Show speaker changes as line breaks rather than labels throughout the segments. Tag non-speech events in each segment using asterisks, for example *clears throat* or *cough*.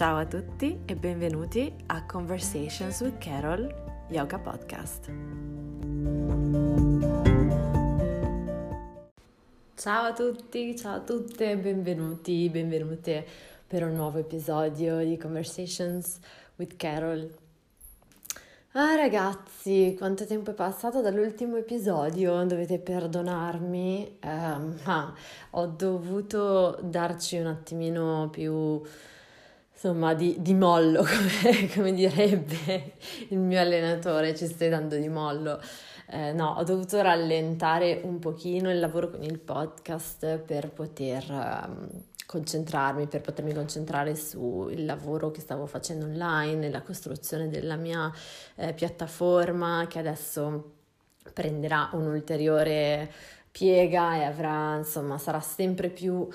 Ciao a tutti e benvenuti a Conversations with Carol Yoga Podcast. Ciao a tutti, ciao a tutte, benvenuti, benvenute per un nuovo episodio di Conversations with Carol. Ah ragazzi, quanto tempo è passato dall'ultimo episodio, dovete perdonarmi, eh, ma ho dovuto darci un attimino più insomma, di, di mollo, *laughs* come, come, direbbe il mio allenatore, ci stai dando di mollo. Eh, no, ho dovuto rallentare un pochino il lavoro con il podcast per poter um, concentrarmi, per potermi concentrare sul lavoro che stavo facendo online, la costruzione della mia eh, piattaforma che adesso prenderà un'ulteriore piega e avrà, insomma, sarà sempre più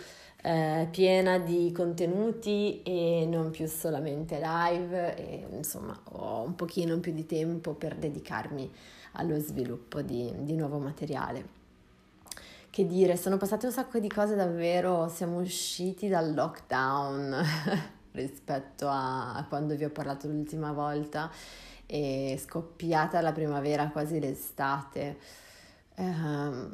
eh, piena di contenuti e non più solamente live e insomma ho un pochino più di tempo per dedicarmi allo sviluppo di, di nuovo materiale. Che dire, sono passate un sacco di cose davvero, siamo usciti dal lockdown *laughs* rispetto a, quando vi ho parlato l'ultima volta è scoppiata la primavera, quasi l'estate Uh,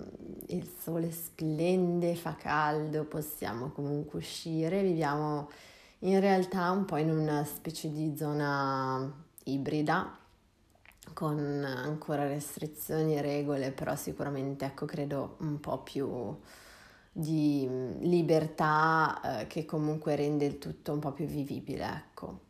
il sole splende, fa caldo, possiamo comunque uscire, viviamo in realtà un po' in una specie di zona ibrida con ancora restrizioni e regole, però sicuramente ecco credo un po' più di libertà eh, che comunque rende il tutto un po' più vivibile, ecco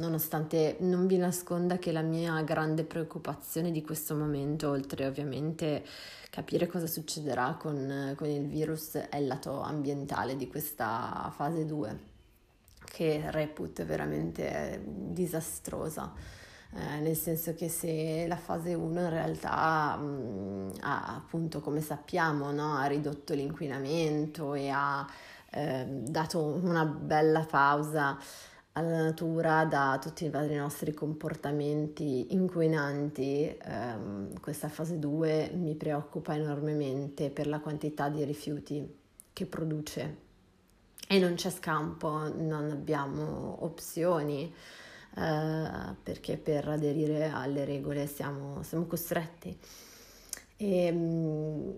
nonostante non vi nasconda che la mia grande preoccupazione di questo momento, oltre ovviamente capire cosa succederà con, con il virus, è il lato ambientale di questa fase 2, che reputo veramente disastrosa. Eh, nel senso che se la fase 1 in realtà mh, ha appunto come sappiamo no, ha ridotto l'inquinamento e ha eh, dato una bella pausa alla natura da tutti i vari nostri comportamenti inquinanti, ehm, questa fase 2 mi preoccupa enormemente per la quantità di rifiuti che produce e non c'è scampo, non abbiamo opzioni eh, perché per aderire alle regole siamo, siamo costretti. E, ehm,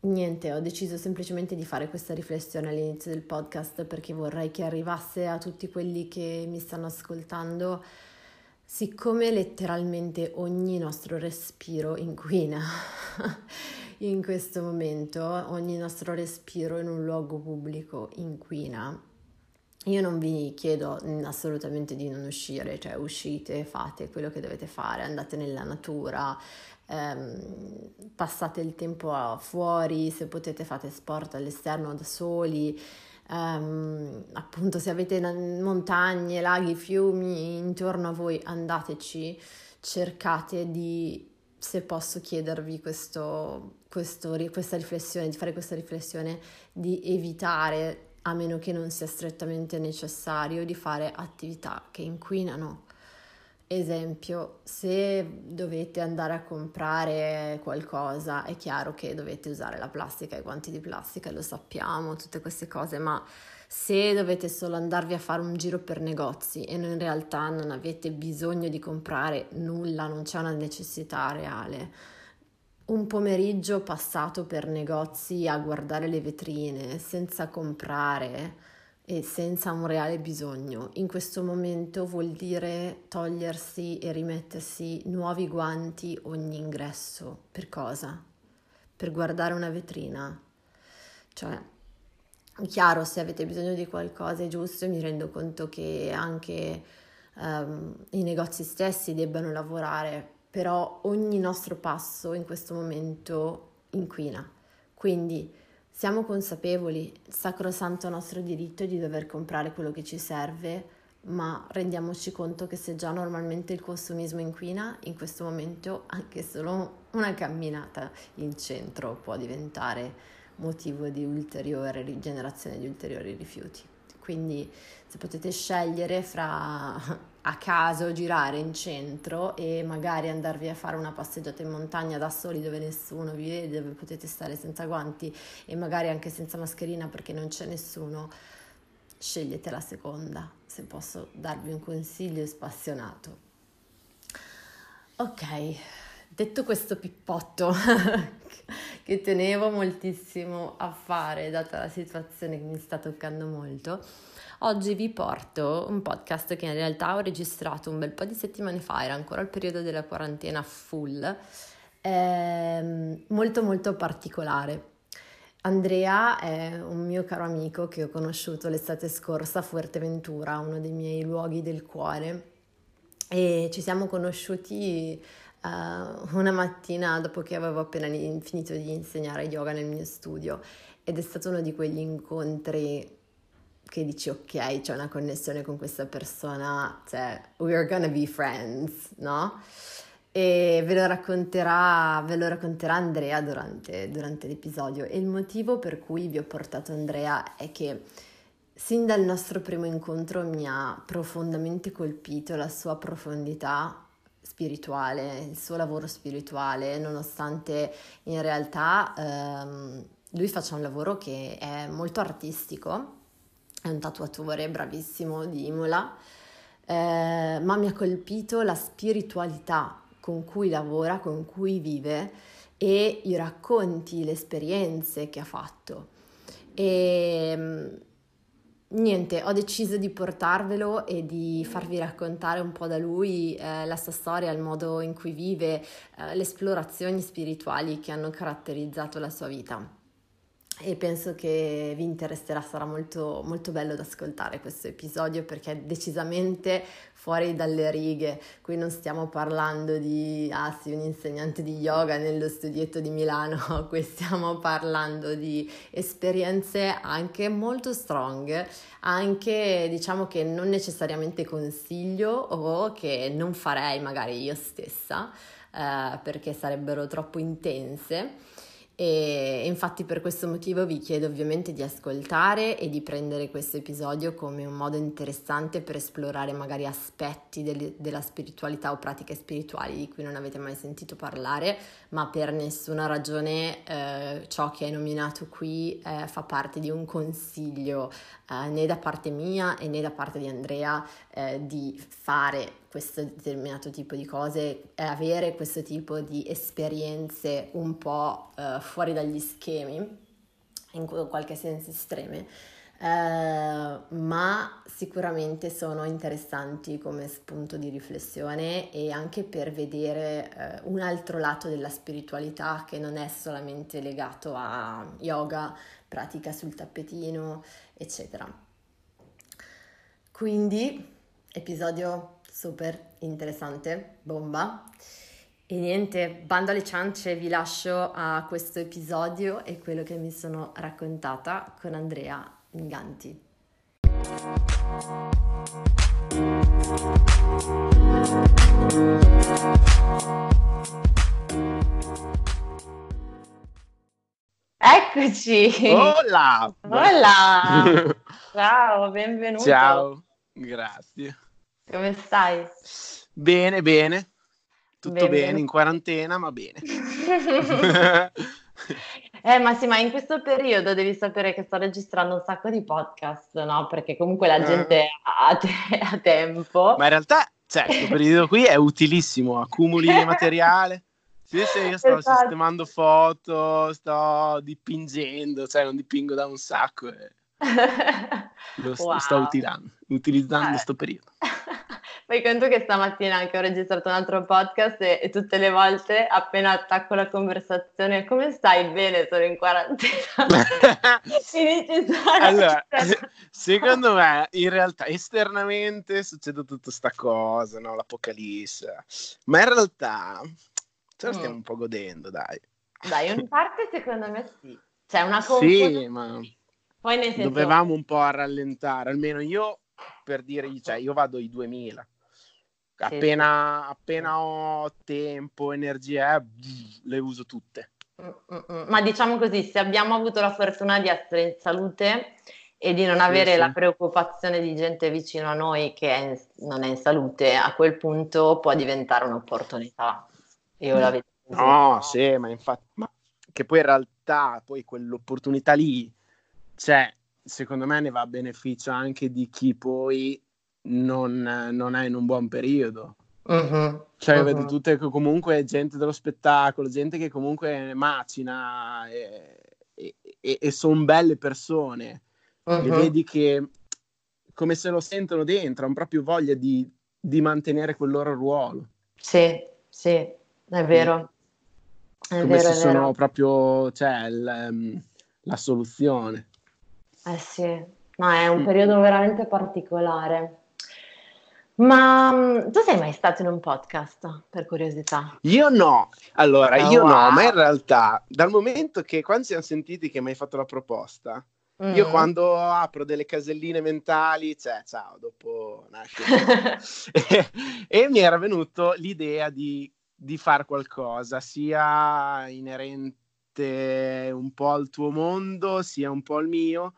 Niente, ho deciso semplicemente di fare questa riflessione all'inizio del podcast perché vorrei che arrivasse a tutti quelli che mi stanno ascoltando, siccome letteralmente ogni nostro respiro inquina *laughs* in questo momento, ogni nostro respiro in un luogo pubblico inquina. Io non vi chiedo assolutamente di non uscire, cioè uscite, fate quello che dovete fare, andate nella natura, ehm, passate il tempo fuori, se potete fate sport all'esterno da soli, ehm, appunto se avete montagne, laghi, fiumi intorno a voi andateci, cercate di, se posso chiedervi questo, questo, questa riflessione, di fare questa riflessione, di evitare a meno che non sia strettamente necessario, di fare attività che inquinano Esempio, se dovete andare a comprare qualcosa, è chiaro che dovete usare la plastica, i guanti di plastica, lo sappiamo, tutte queste cose, ma se dovete solo andarvi a fare un giro per negozi e in realtà non avete bisogno di comprare nulla, non c'è una necessità reale, un pomeriggio passato per negozi a guardare le vetrine senza comprare e senza un reale bisogno. In questo momento vuol dire togliersi e rimettersi nuovi guanti ogni ingresso. Per cosa? Per guardare una vetrina. Cioè, chiaro, se avete bisogno di qualcosa è giusto, mi rendo conto che anche um, i negozi stessi debbano lavorare, però ogni nostro passo in questo momento inquina. Quindi siamo consapevoli, sacrosanto nostro diritto di dover comprare quello che ci serve, ma rendiamoci conto che se già normalmente il consumismo inquina, in questo momento anche solo una camminata in centro può diventare motivo di ulteriore rigenerazione di ulteriori rifiuti. Quindi se potete scegliere fra a caso girare in centro e magari andarvi a fare una passeggiata in montagna da soli dove nessuno vi vede, dove potete stare senza guanti e magari anche senza mascherina perché non c'è nessuno, scegliete la seconda, se posso darvi un consiglio spassionato. Ok, detto questo pippotto *laughs* che tenevo moltissimo a fare, data la situazione che mi sta toccando molto, oggi vi porto un podcast che in realtà ho registrato un bel po' di settimane fa, era ancora il periodo della quarantena full, ehm, molto molto particolare. Andrea è un mio caro amico che ho conosciuto l'estate scorsa a Fuerteventura, uno dei miei luoghi del cuore, e ci siamo conosciuti uh, una mattina dopo che avevo appena finito di insegnare yoga nel mio studio ed è stato uno di quegli incontri che dici ok, c'è una connessione con questa persona, cioè we're gonna be friends, no? E ve lo racconterà, ve lo racconterà Andrea durante, durante l'episodio e il motivo per cui vi ho portato Andrea è che sin dal nostro primo incontro mi ha profondamente colpito la sua profondità spirituale, il suo lavoro spirituale, nonostante in realtà ehm, lui faccia un lavoro che è molto artistico, è un tatuatore bravissimo di Imola, eh, ma mi ha colpito la spiritualità con cui lavora, con cui vive e i racconti, le esperienze che ha fatto. E ehm, Niente, ho deciso di portarvelo e di farvi raccontare un po' da lui eh, la sua storia, il modo in cui vive, eh, le esplorazioni spirituali che hanno caratterizzato la sua vita e penso che vi interesserà, sarà molto, molto bello da ascoltare questo episodio perché è decisamente fuori dalle righe, qui non stiamo parlando di, ah sì, un insegnante di yoga nello studietto di Milano, *laughs* qui stiamo parlando di esperienze anche molto strong, anche diciamo che non necessariamente consiglio o che non farei magari io stessa eh, perché sarebbero troppo intense e infatti per questo motivo vi chiedo ovviamente di ascoltare e di prendere questo episodio come un modo interessante per esplorare magari aspetti del, della spiritualità o pratiche spirituali di cui non avete mai sentito parlare, ma per nessuna ragione eh, ciò che hai nominato qui eh, fa parte di un consiglio eh, né da parte mia né da parte di Andrea eh, di fare questo determinato tipo di cose avere questo tipo di esperienze un po' eh, fuori dagli schemi, in qualche senso estreme. Uh, ma sicuramente sono interessanti come spunto di riflessione e anche per vedere uh, un altro lato della spiritualità che non è solamente legato a yoga, pratica sul tappetino, eccetera. Quindi, episodio super interessante, bomba. E niente, bando alle ciance, vi lascio a questo episodio e quello che mi sono raccontata con Andrea Inganti. Eccoci!
Hola!
Hola! *laughs* Ciao, benvenuto!
Ciao, grazie.
Come stai?
Bene, bene. Tutto
Benvenuto.
bene, in quarantena, ma bene. *laughs*
Eh, ma sì, ma in questo periodo devi sapere che sto registrando un sacco di podcast, no? Perché comunque la
Eh.
gente ha, te- ha tempo.
Ma in realtà, cioè, questo *laughs* periodo qui è utilissimo, accumuli materiale. Sì, sì, io sto
Esatto.
sistemando foto, sto dipingendo, cioè non dipingo da un sacco e *laughs* lo, st-
Wow.
sto utilando, utilizzando
Eh.
sto periodo. *laughs*
Fai conto che stamattina anche ho registrato un altro podcast e, e tutte le volte appena attacco la conversazione, come stai? Bene, sono in quarantena. *laughs*
Allora, secondo me, in realtà, esternamente succede tutta sta cosa, no? L'apocalisse. Ma in realtà ce la stiamo
Mm.
un po' godendo, dai.
Dai, in parte secondo me sì. C'è una confusione.
Sì, ma
Poi nel senso...
dovevamo un po' rallentare, almeno io, per dire, cioè, io vado ai 2000. Appena, appena ho tempo, energie, le uso tutte.
Mm, mm, mm. Ma diciamo così, se abbiamo avuto la fortuna di essere in salute e di non avere
sì.
la preoccupazione di gente vicino a noi che è in- non è in salute, a quel punto può diventare un'opportunità. Io la vedo così.
No, sì, ma infatti, ma che poi in realtà poi quell'opportunità lì c'è secondo me ne va a beneficio anche di chi poi non, non è in un buon periodo. Uh-huh, cioè, uh-huh. vedo tutte comunque gente dello spettacolo, gente che comunque macina e, e, e, e sono belle persone. Uh-huh. E vedi che come se lo sentono dentro, hanno proprio voglia di, di mantenere quel loro ruolo.
Sì, sì, è vero.
È come vero, se sono vero. proprio cioè, il, um, la soluzione.
Eh sì, no, è un mm. periodo veramente particolare. Ma mm, tu sei mai stato in un podcast, per curiosità?
Io no. Allora, oh, io wow. no, ma in realtà, dal momento che quando siamo sentiti che mi hai fatto la proposta, Mm. Io quando apro delle caselline mentali, cioè, ciao, dopo nasce. *laughs* e, e, mi era venuto l'idea di, di fare qualcosa, sia inerente un po' al tuo mondo, sia un po' al mio.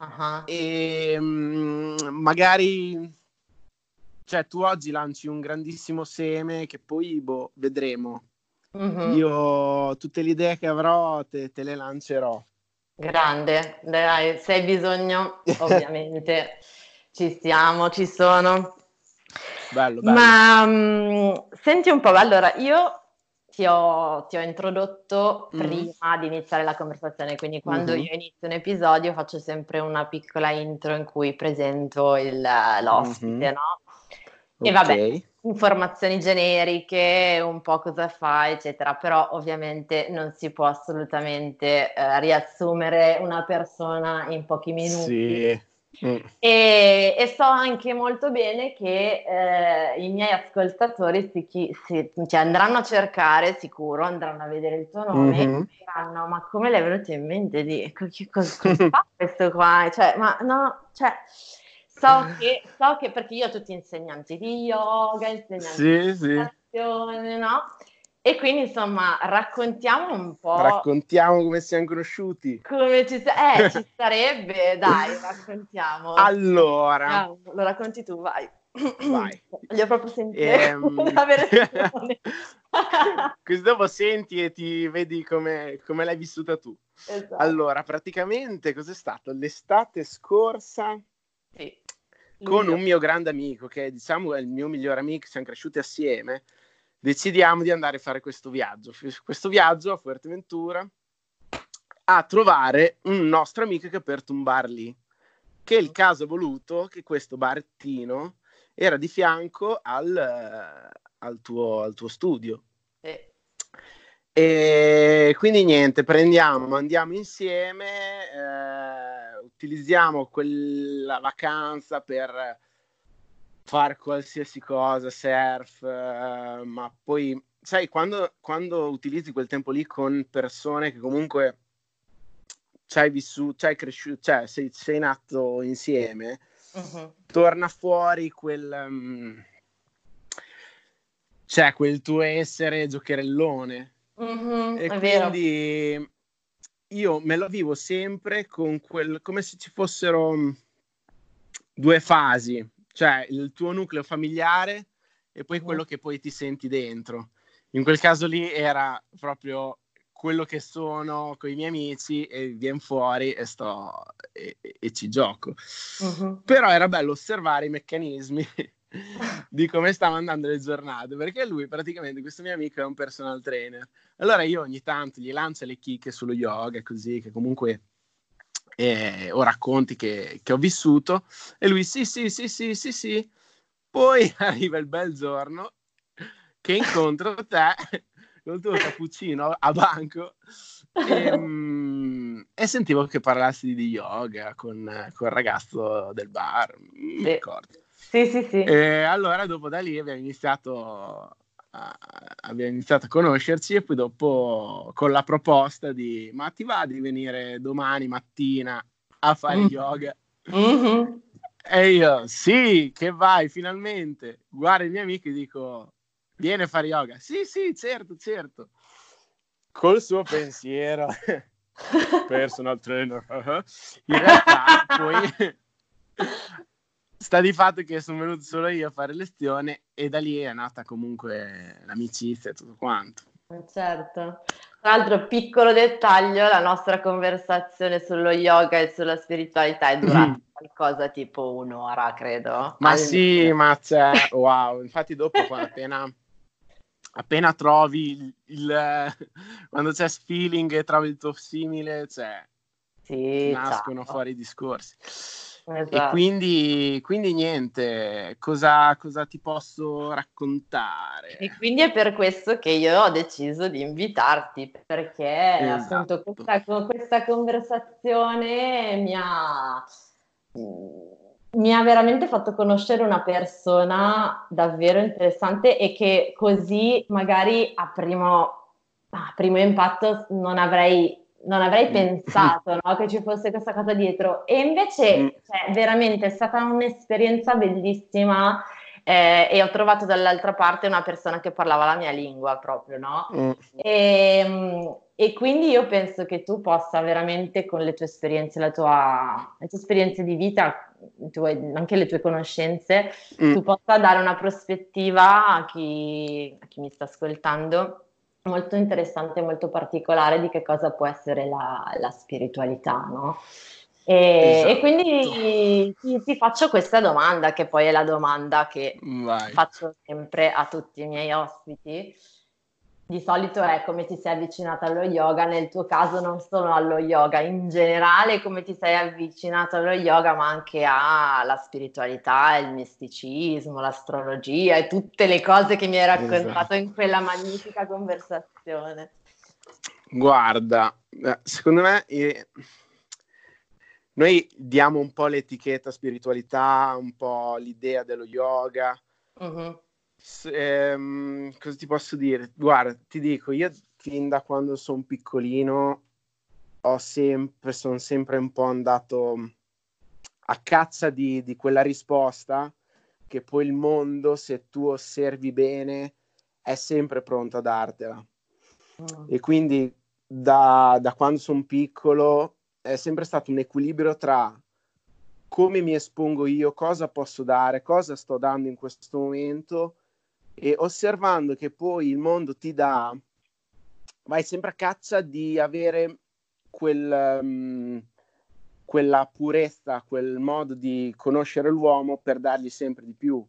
Uh-huh. E um, magari, cioè, tu oggi lanci un grandissimo seme che poi, boh, vedremo. Uh-huh. Io tutte le idee che avrò te, te le lancerò.
Grande, dai, se hai bisogno, *laughs* ovviamente ci stiamo, ci sono.
Bello, bello.
Ma um, senti un po', allora io ti ho, ti ho introdotto mm. prima di iniziare la conversazione, quindi quando mm-hmm. io inizio un episodio faccio sempre una piccola intro in cui presento il, l'ospite, mm-hmm. no? E okay. vabbè, informazioni generiche, un po' cosa fa, eccetera, però ovviamente non si può assolutamente eh, riassumere una persona in pochi minuti.
Sì.
Mm. E, e, so anche molto bene che eh, i miei ascoltatori si, chi, si, cioè andranno a cercare sicuro, andranno a vedere il tuo nome mm-hmm. e diranno ma come è venuto in mente di che cosa, *laughs* fa questo qua? Cioè, ma no, cioè So *laughs* che, so che, perché io ho tutti insegnanti di yoga, insegnanti sì, di sì. no? E quindi insomma raccontiamo un po'.
Raccontiamo come siamo conosciuti.
Come ci, eh, ci sarebbe, *laughs* dai, raccontiamo.
Allora.
lo racconti tu, vai.
Vai. *clears throat*
Voglio proprio sentire ehm... *laughs* la versione. *laughs*
Così dopo senti e ti vedi come, come l'hai vissuta tu. Esatto. Allora, praticamente cos'è stato? L'estate scorsa
sì.
Con un mio grande amico, che diciamo è il mio migliore amico, siamo cresciuti assieme, decidiamo di andare a fare questo viaggio. Questo viaggio a Fuerteventura a trovare un nostro amico che per un bar lì. Che il caso ha voluto che questo barettino era di fianco al, al, tuo, al tuo, studio.
Eh.
E quindi niente, prendiamo, andiamo insieme. Eh, utilizziamo quella vacanza per fare qualsiasi cosa, surf, eh, ma poi, sai, quando, quando, utilizzi quel tempo lì con persone che comunque ci hai vissuto, ci hai cresciuto, cioè sei, sei nato insieme, uh-huh. torna fuori quel... Um, cioè quel tuo essere giocherellone.
Uh-huh,
e quindi vero io me lo vivo sempre con quel, come se ci fossero mm, due fasi, cioè il tuo nucleo familiare e poi quello che poi ti senti dentro. In quel caso lì era proprio quello che sono con i miei amici e viene fuori e sto e, e ci gioco. Uh-huh. Però era bello osservare i meccanismi *laughs* di come stava andando le giornate, perché lui praticamente, questo mio amico è un personal trainer. Allora io ogni tanto gli lancio le chicche sullo yoga, così, che comunque eh, ho racconti che, che, ho vissuto, e lui sì, sì, sì, sì, sì, sì. Poi *laughs* arriva il bel giorno che incontro te *laughs* col tuo cappuccino a banco e, mm, e, sentivo che parlassi di yoga con, con il ragazzo del bar, mi ricordo.
Sì, sì, sì.
E allora dopo da lì abbiamo iniziato abbiamo iniziato a conoscerci e poi dopo con la proposta di ma ti va di venire domani mattina a fare mm. yoga? Mm-hmm. E io sì, che vai finalmente. Guarda i miei amici e dico vieni a fare yoga. Sì, sì, certo, certo. Col suo pensiero *laughs* personal trainer. In realtà poi *laughs* sta di fatto che sono venuto solo io a fare lezione e da lì è nata comunque l'amicizia e tutto quanto.
Certo. tra l'altro, piccolo dettaglio, la nostra conversazione sullo yoga e sulla spiritualità è durata mm. qualcosa tipo un'ora, credo.
Ma All... sì, ma c'è, wow, infatti dopo appena, appena trovi il, il, quando c'è feeling e trovi il tuo simile, cioè, sì, nascono ciao. fuori i discorsi. Esatto. E quindi, quindi niente, cosa, cosa, ti posso raccontare?
E quindi è per questo che io ho deciso di invitarti, perché esatto. appunto questa, questa conversazione mi ha, mi ha veramente fatto conoscere una persona davvero interessante e che così magari a primo, a primo impatto non avrei non avrei mm. pensato no, che ci fosse questa cosa dietro. E invece, mm. cioè, veramente è stata un'esperienza bellissima. Eh, e ho trovato dall'altra parte una persona che parlava la mia lingua proprio, no? Mm. E, ehm, e, quindi io penso che tu possa veramente con le tue esperienze, la tua, le tue esperienze di vita, tue, anche le tue conoscenze, mm. tu possa dare una prospettiva a chi, a chi mi sta ascoltando molto interessante, molto particolare di che cosa può essere la, la spiritualità, no? E, esatto. e quindi ti, ti, faccio questa domanda, che poi è la domanda che Vai. faccio sempre a tutti i miei ospiti di solito è come ti sei avvicinata allo yoga, nel tuo caso non solo allo yoga, in generale come ti sei avvicinato allo yoga, ma anche alla spiritualità, il misticismo, l'astrologia e tutte le cose che mi hai raccontato esatto. in quella magnifica conversazione.
Guarda, eh, secondo me eh, noi diamo un po' l'etichetta spiritualità, un po' l'idea dello yoga. Uh-huh ehm, cosa ti posso dire? Guarda, ti dico, io fin da quando sono piccolino ho sempre, sono sempre un po' andato a caccia di, di quella risposta che poi il mondo, se tu osservi bene, è sempre pronto a dartela. Mm. E quindi da, da quando sono piccolo è sempre stato un equilibrio tra come mi espongo io, cosa posso dare, cosa sto dando in questo momento e osservando che poi il mondo ti dà, vai sempre a caccia di avere quel, um, quella purezza, quel modo di conoscere l'uomo per dargli sempre di più.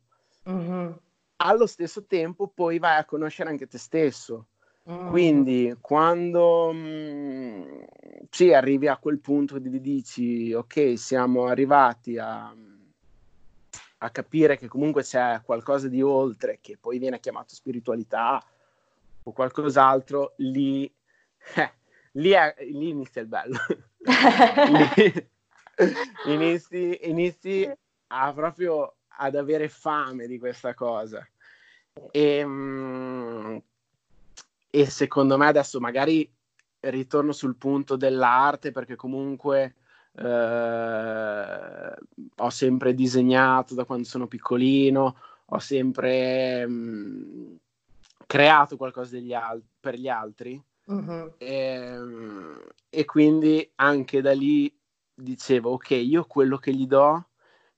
Mm-hmm. Allo stesso tempo poi vai a conoscere anche te stesso. Mm-hmm. Quindi quando um, sì, arrivi a quel punto di dici ok, siamo arrivati a a capire che comunque c'è qualcosa di oltre, che poi viene chiamato spiritualità o qualcos'altro, lì, eh, lì, è, lì inizia il bello. *laughs* lì, inizi, inizi a proprio ad avere fame di questa cosa. E, mm, e secondo me adesso magari ritorno sul punto dell'arte perché comunque eh, ho sempre disegnato da quando sono piccolino, ho sempre mh, mm, creato qualcosa al- per gli altri uh-huh. e, e, quindi anche da lì dicevo ok io quello che gli do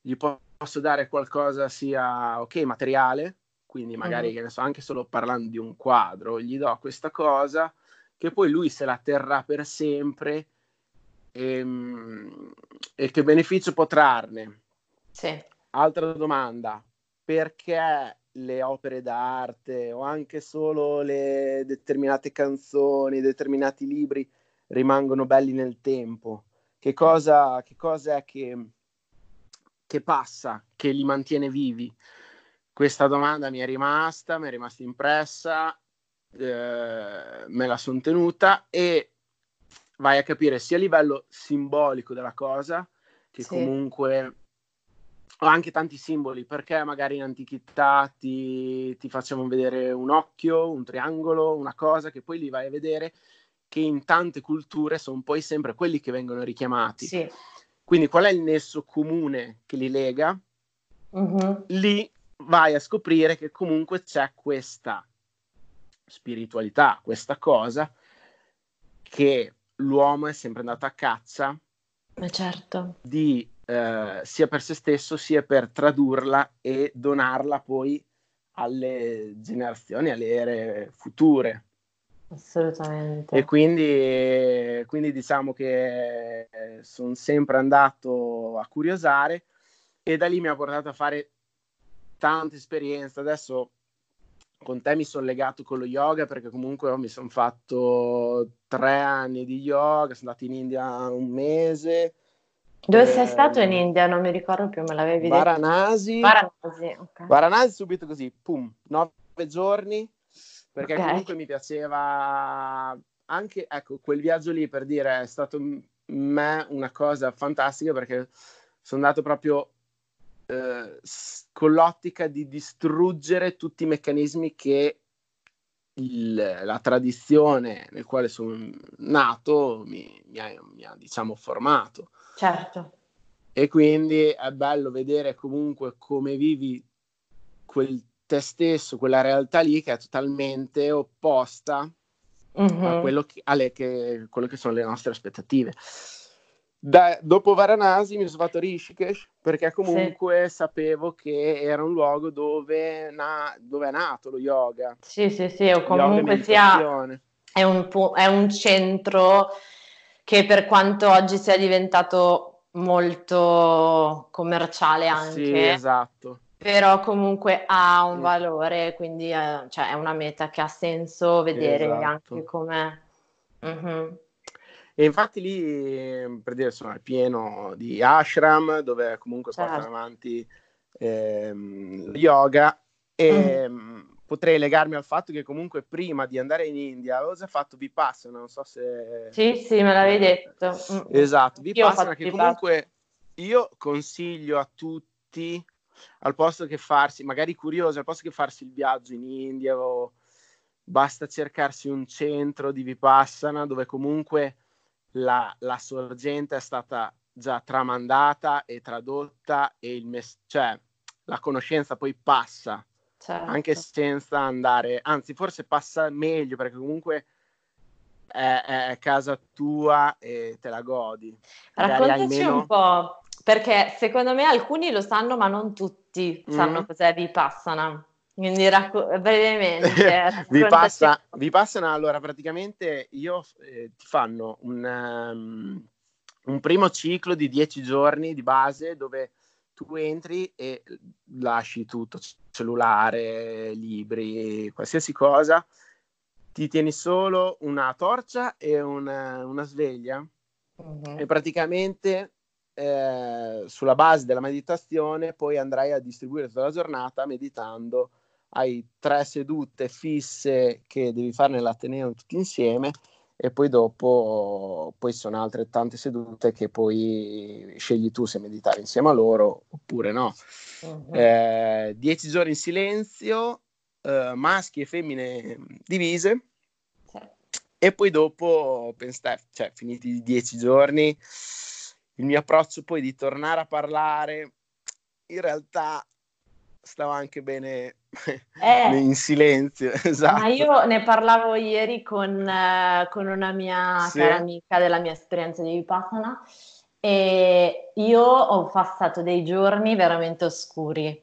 gli posso dare qualcosa sia ok materiale quindi magari uh-huh. che ne so anche solo parlando di un quadro gli do questa cosa che poi lui se la terrà per sempre e, ehm, e che beneficio può trarne?
Sì.
Altra domanda, perché le opere d'arte o anche solo le determinate canzoni, determinati libri rimangono belli nel tempo? Che cosa, che cosa è che, che passa, che li mantiene vivi? Questa domanda mi è rimasta, mi è rimasta impressa, eh, me la sono tenuta e vai a capire sia a livello simbolico della cosa, che sì. comunque ho anche tanti simboli, perché magari in antichità ti, ti facciamo vedere un occhio, un triangolo, una cosa che poi li vai a vedere, che in tante culture sono poi sempre quelli che vengono richiamati.
Sì.
Quindi qual è il nesso comune che li lega? Uh-huh. Lì vai a scoprire che comunque c'è questa spiritualità, questa cosa che l'uomo è sempre andato a caccia
Ma certo.
di eh, sia per se stesso sia per tradurla e donarla poi alle generazioni, alle ere future.
Assolutamente.
E quindi, quindi diciamo che sono sempre andato a curiosare e da lì mi ha portato a fare tante esperienze. Adesso con te mi sono legato con lo yoga perché comunque mi sono fatto tre anni di yoga, sono andato in India un mese.
Dove eh, sei stato in India? Non mi ricordo più, me l'avevi
detto. Varanasi.
Varanasi, okay.
Varanasi subito così, pum, nove giorni, perché okay. comunque mi piaceva anche, ecco, quel viaggio lì per dire è stato me una cosa fantastica perché sono andato proprio eh, con l'ottica di distruggere tutti i meccanismi che il, la tradizione nel quale sono nato mi, mi, ha, mi ha, diciamo, formato.
Certo.
E quindi è bello vedere comunque come vivi quel te stesso, quella realtà lì che è totalmente opposta mm-hmm. a quello che, alle, che, quello che sono le nostre aspettative. Da, dopo Varanasi mi sono fatto Rishikesh perché comunque sì. sapevo che era un luogo dove, na, dove, è nato lo yoga.
Sì, sì, sì, o comunque sia è un, è un centro che per quanto oggi sia diventato molto commerciale anche.
Sì, esatto.
Però comunque ha un valore, quindi è, cioè, è una meta che ha senso vedere esatto. anche come... Mm-hmm.
E infatti lì, per dire, sono al pieno di ashram, dove comunque certo. portano avanti ehm, yoga e mm. potrei legarmi al fatto che comunque prima di andare in India avevo già fatto Vipassana, non so se...
Sì, sì, me l'avevi detto. Mm, mm.
Esatto, Vipassana che comunque io consiglio a tutti, al posto che farsi, magari curiosi, al posto che farsi il viaggio in India o basta cercarsi un centro di Vipassana dove comunque la, la sorgente è stata già tramandata e tradotta e il mes- cioè, la conoscenza poi passa certo. anche senza andare, anzi forse passa meglio perché comunque è, è casa tua e te la godi.
Raccontaci almeno... un po', perché secondo me alcuni lo sanno ma non tutti sanno mm. cos'è Vipassana. Quindi racco- brevemente. *laughs*
vi, passa, vi, passano allora praticamente io eh, ti fanno un, um, un, primo ciclo di dieci giorni di base dove tu entri e lasci tutto, cellulare, libri, qualsiasi cosa, ti tieni solo una torcia e una, una sveglia uh-huh. e praticamente eh, sulla base della meditazione poi andrai a distribuire tutta la giornata meditando hai tre sedute fisse che devi fare nell'Ateneo tutti insieme e poi dopo poi sono altre tante sedute che poi scegli tu se meditare insieme a loro oppure no. Uh-huh. Eh, dieci giorni in silenzio, eh, maschi e femmine divise e poi dopo, pensate, cioè finiti i dieci giorni, il mio approccio poi di tornare a parlare in realtà stava anche bene eh, *laughs* in silenzio. Esatto.
Ma io ne parlavo ieri con, eh, con una mia sì. cara amica della mia esperienza di Vipassana e io ho passato dei giorni veramente oscuri,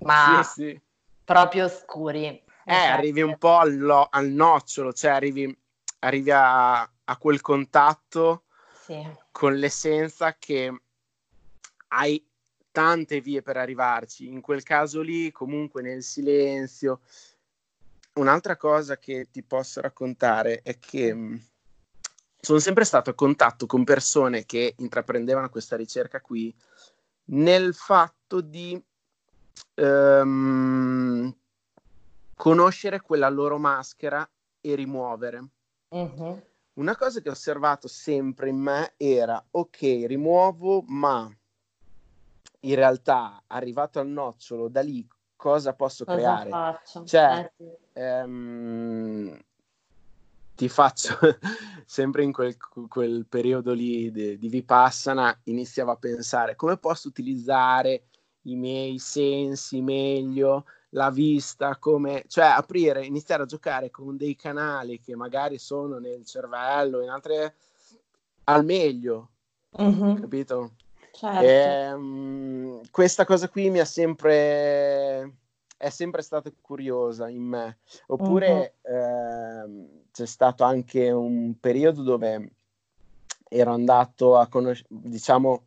ma sì, sì. proprio oscuri.
Eh, arrivi un po' al, al nocciolo, cioè arrivi, arrivi a, a, quel contatto con l'essenza che hai tante vie per arrivarci. In quel caso lì, comunque nel silenzio. Un'altra cosa che ti posso raccontare è che mm, sono sempre stato a contatto con persone che intraprendevano questa ricerca qui nel fatto di um, conoscere quella loro maschera e rimuovere. Uh-huh. Una cosa che ho osservato sempre in me era, ok, rimuovo, ma in realtà arrivato al nocciolo da lì cosa posso cosa creare? Faccio? Cioè, eh, ehm, ti faccio *laughs* sempre in quel, quel periodo lì di, di Vipassana iniziavo a pensare come posso utilizzare i miei sensi meglio, la vista, come, cioè aprire, iniziare a giocare con dei canali che magari sono nel cervello, in altre al meglio, mm-hmm. capito?
Certo.
E, um, questa cosa qui mi ha sempre è sempre stata curiosa in me. Oppure uh-huh. eh, c'è stato anche un periodo dove ero andato a conoscere, diciamo,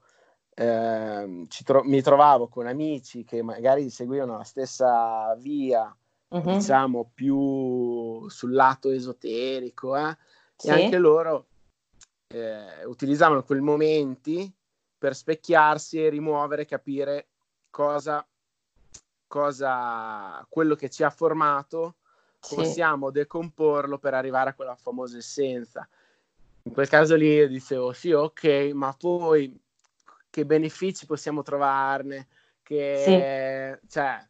eh, tro- mi trovavo con amici che magari seguivano la stessa via, uh-huh. diciamo, più sul lato esoterico, eh? sì. e anche loro eh, utilizzavano quei momenti per specchiarsi e rimuovere, capire cosa, cosa quello che ci ha formato sì. possiamo decomporlo per arrivare a quella famosa essenza. In quel caso lì io dicevo sì, ok, ma poi che benefici possiamo trovarne? Che, sì. Cioè...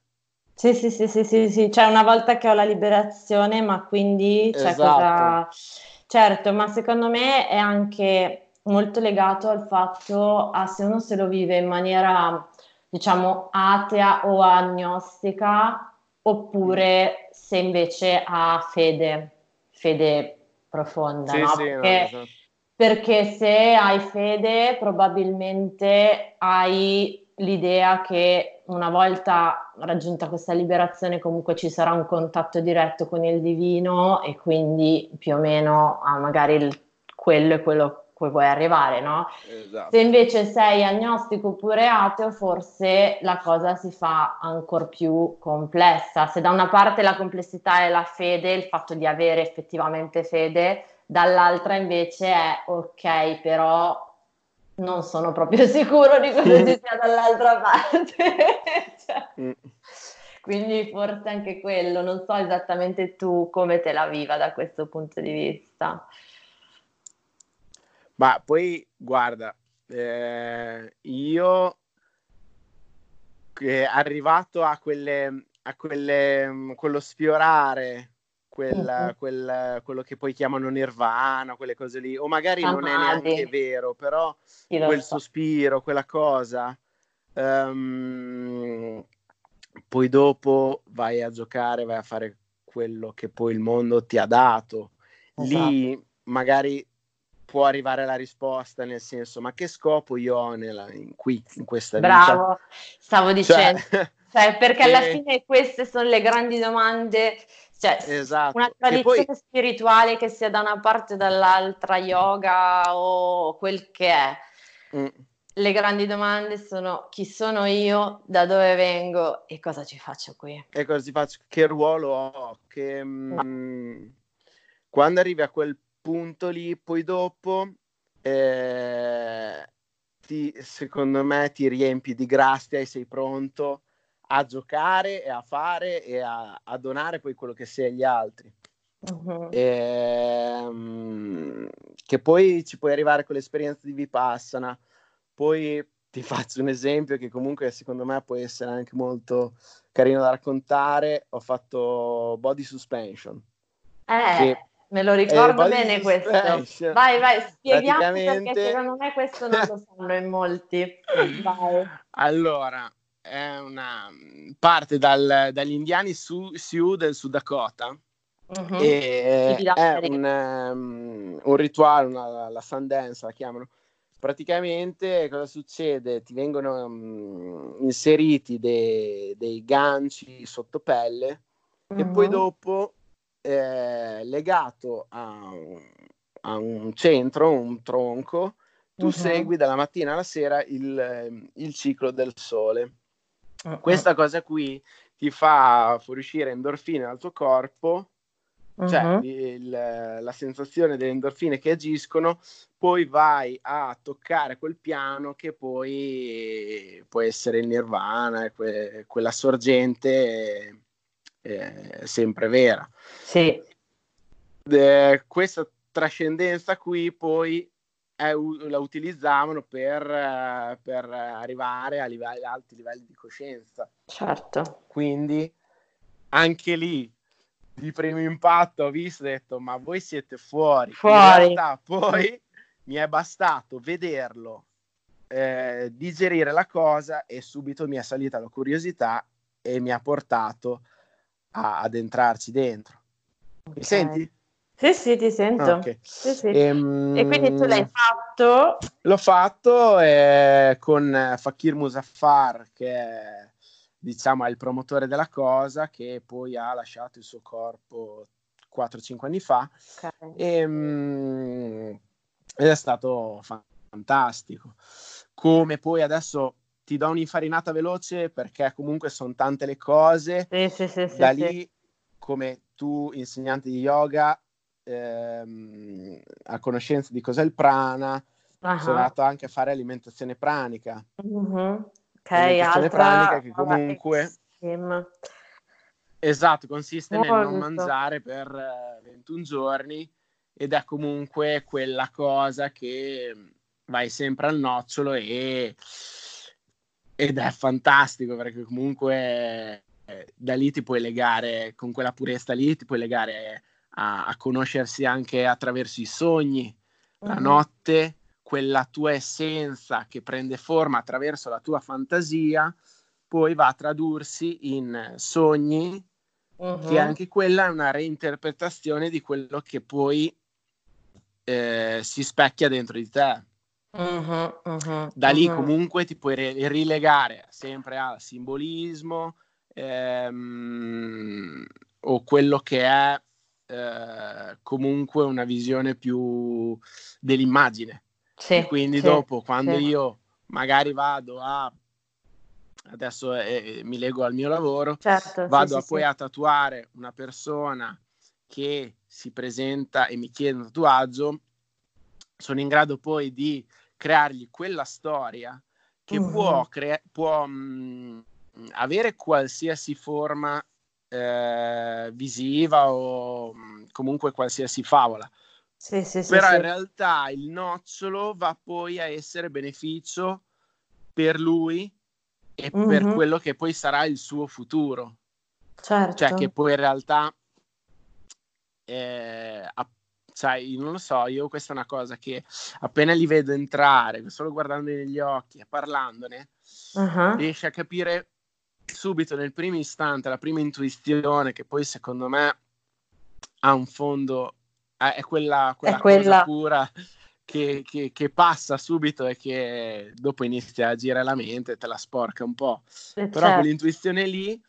Sì, sì, sì, sì, sì, sì, cioè una volta che ho la liberazione, ma quindi cioè, esatto. cosa... Certo, ma secondo me è anche molto legato al fatto a se uno se lo vive in maniera, diciamo, atea o agnostica, oppure se invece ha fede, fede profonda, sì, no? Sì, Perché... no, esatto perché se hai fede probabilmente hai l'idea che una volta raggiunta questa liberazione comunque ci sarà un contatto diretto con il divino e quindi più o meno ah, magari il, quello è quello cui vuoi arrivare, no? Esatto. Se invece sei agnostico oppure ateo, forse la cosa si fa ancora più complessa. Se da una parte la complessità è la fede, il fatto di avere effettivamente fede, dall'altra invece è ok, però non sono proprio *laughs* sicuro di cosa ci sia dall'altra *laughs* parte. *laughs* cioè, mm. Quindi forse anche quello, non so esattamente tu come te la viva da questo punto di vista.
Ma poi guarda, eh, io che arrivato a quelle, a quelle, quello sfiorare quella, uh-huh. quel, quello che poi chiamano nirvana, quelle cose lì, o magari ah, non è neanche vero, però quel so. sospiro, quella cosa, um, poi dopo vai a giocare, vai a fare quello che poi il mondo ti ha dato. Esatto. Lì magari può arrivare la risposta, nel senso, ma che scopo io ho nella, in, qui, in questa
Bravo, vita? Bravo, stavo cioè, dicendo. Cioè, *laughs* cioè perché alla fine queste sono le grandi domande cioè, esatto. una tradizione poi... spirituale che sia da una parte o dall'altra, yoga o quel che è. Mm. Le grandi domande sono chi sono io, da dove vengo e cosa ci faccio qui.
E cosa ci faccio, che ruolo ho, che, no. mm, quando arrivi a quel punto lì, poi dopo, eh, ti, secondo me ti riempi di grazia e sei pronto a giocare e a fare e a, a donare poi quello che sei agli altri. Uh-huh. E, um, che poi ci puoi arrivare con l'esperienza di Vipassana. Poi ti *laughs* faccio un esempio che comunque secondo me può essere anche molto carino da raccontare. Ho fatto body suspension.
Eh, me lo ricordo bene questo. Vai, vai, spieghiamo Praticamente... perché secondo me questo non lo sanno in molti. Vai.
Allora, è una parte dal, dagli indiani su, Sioux del Sud Dakota. Uh-huh. E è un, um, un rituale, una, la Sundance la chiamano. Praticamente cosa succede? Ti vengono um, inseriti de, dei ganci sotto pelle uh-huh. e poi dopo eh, legato a, a, un centro, un tronco, tu uh-huh. segui dalla mattina alla sera il, il ciclo del sole. Uh-huh. Questa cosa qui ti fa fuoriuscire endorfine dal tuo corpo, uh-huh. cioè il, la sensazione delle endorfine che agiscono, poi vai a toccare quel piano che poi può essere il nirvana, que, quella sorgente eh, sempre vera.
Sì.
Eh, questa trascendenza qui poi eh, la utilizzavano per, eh, per arrivare a livelli, alti livelli di coscienza.
Certo.
Quindi anche lì di primo impatto ho visto e detto ma voi siete fuori.
fuori. In realtà
poi mi è bastato vederlo, eh, digerire la cosa e subito mi è salita la curiosità e mi ha portato a, ad entrarci dentro. Okay. Mi senti?
Sì, sì, ti sento. Ah, okay. sì, sì. Ehm... E quindi tu l'hai fatto?
L'ho fatto eh, con Fakir Muzaffar, che è diciamo, è il promotore della cosa che poi ha lasciato il suo corpo 4-5 anni fa okay. e, um, ed è stato fantastico. Come poi adesso ti do un'infarinata veloce perché comunque sono tante le cose.
Sì, sì, sì,
da lì, come tu, insegnante di yoga, ehm, a conoscenza di cos'è il prana, uh-huh. sono andato anche a fare alimentazione pranica.
Uh-huh. Ok, alimentazione altra... pranica
che comunque... Vabbè, esatto, consiste Molto. nel non mangiare per 21 eh, giorni ed è comunque quella cosa che vai sempre al nocciolo e ed è fantastico perché comunque eh, da lì ti puoi legare con quella purezza lì ti puoi legare a, a conoscersi anche attraverso i sogni uh-huh. la notte quella tua essenza che prende forma attraverso la tua fantasia poi va a tradursi in sogni uh-huh. che anche quella è una reinterpretazione di quello che poi eh, si specchia dentro di te Uh-huh, uh-huh, da lì uh-huh. comunque ti puoi re- rilegare sempre al simbolismo ehm, o quello che è eh, comunque una visione più dell'immagine. Sì, quindi sì, dopo, quando sì. io magari vado a adesso eh, mi leggo al mio lavoro, certo, vado a poi a tatuare una persona che si presenta e mi chiede un tatuaggio, sono in grado poi di creargli quella storia che uh-huh. può, crea- può mh, avere qualsiasi forma eh, visiva o mh, comunque qualsiasi favola.
Sì, sì,
Però
sì,
in realtà il nocciolo va poi a essere beneficio per lui e uh-huh. per quello che poi sarà il suo futuro.
Certo.
Cioè che poi in realtà eh, sai, non lo so, io questa è una cosa che appena li vedo entrare, solo guardandoli negli occhi e parlandone, uh-huh. riesci a capire subito nel primo istante, la prima intuizione che poi secondo me ha un fondo, è quella, quella, è quella... pura che, che, che, passa subito e che dopo inizia a girare la mente e te la sporca un po'. Eh, Però certo. quell'intuizione lì,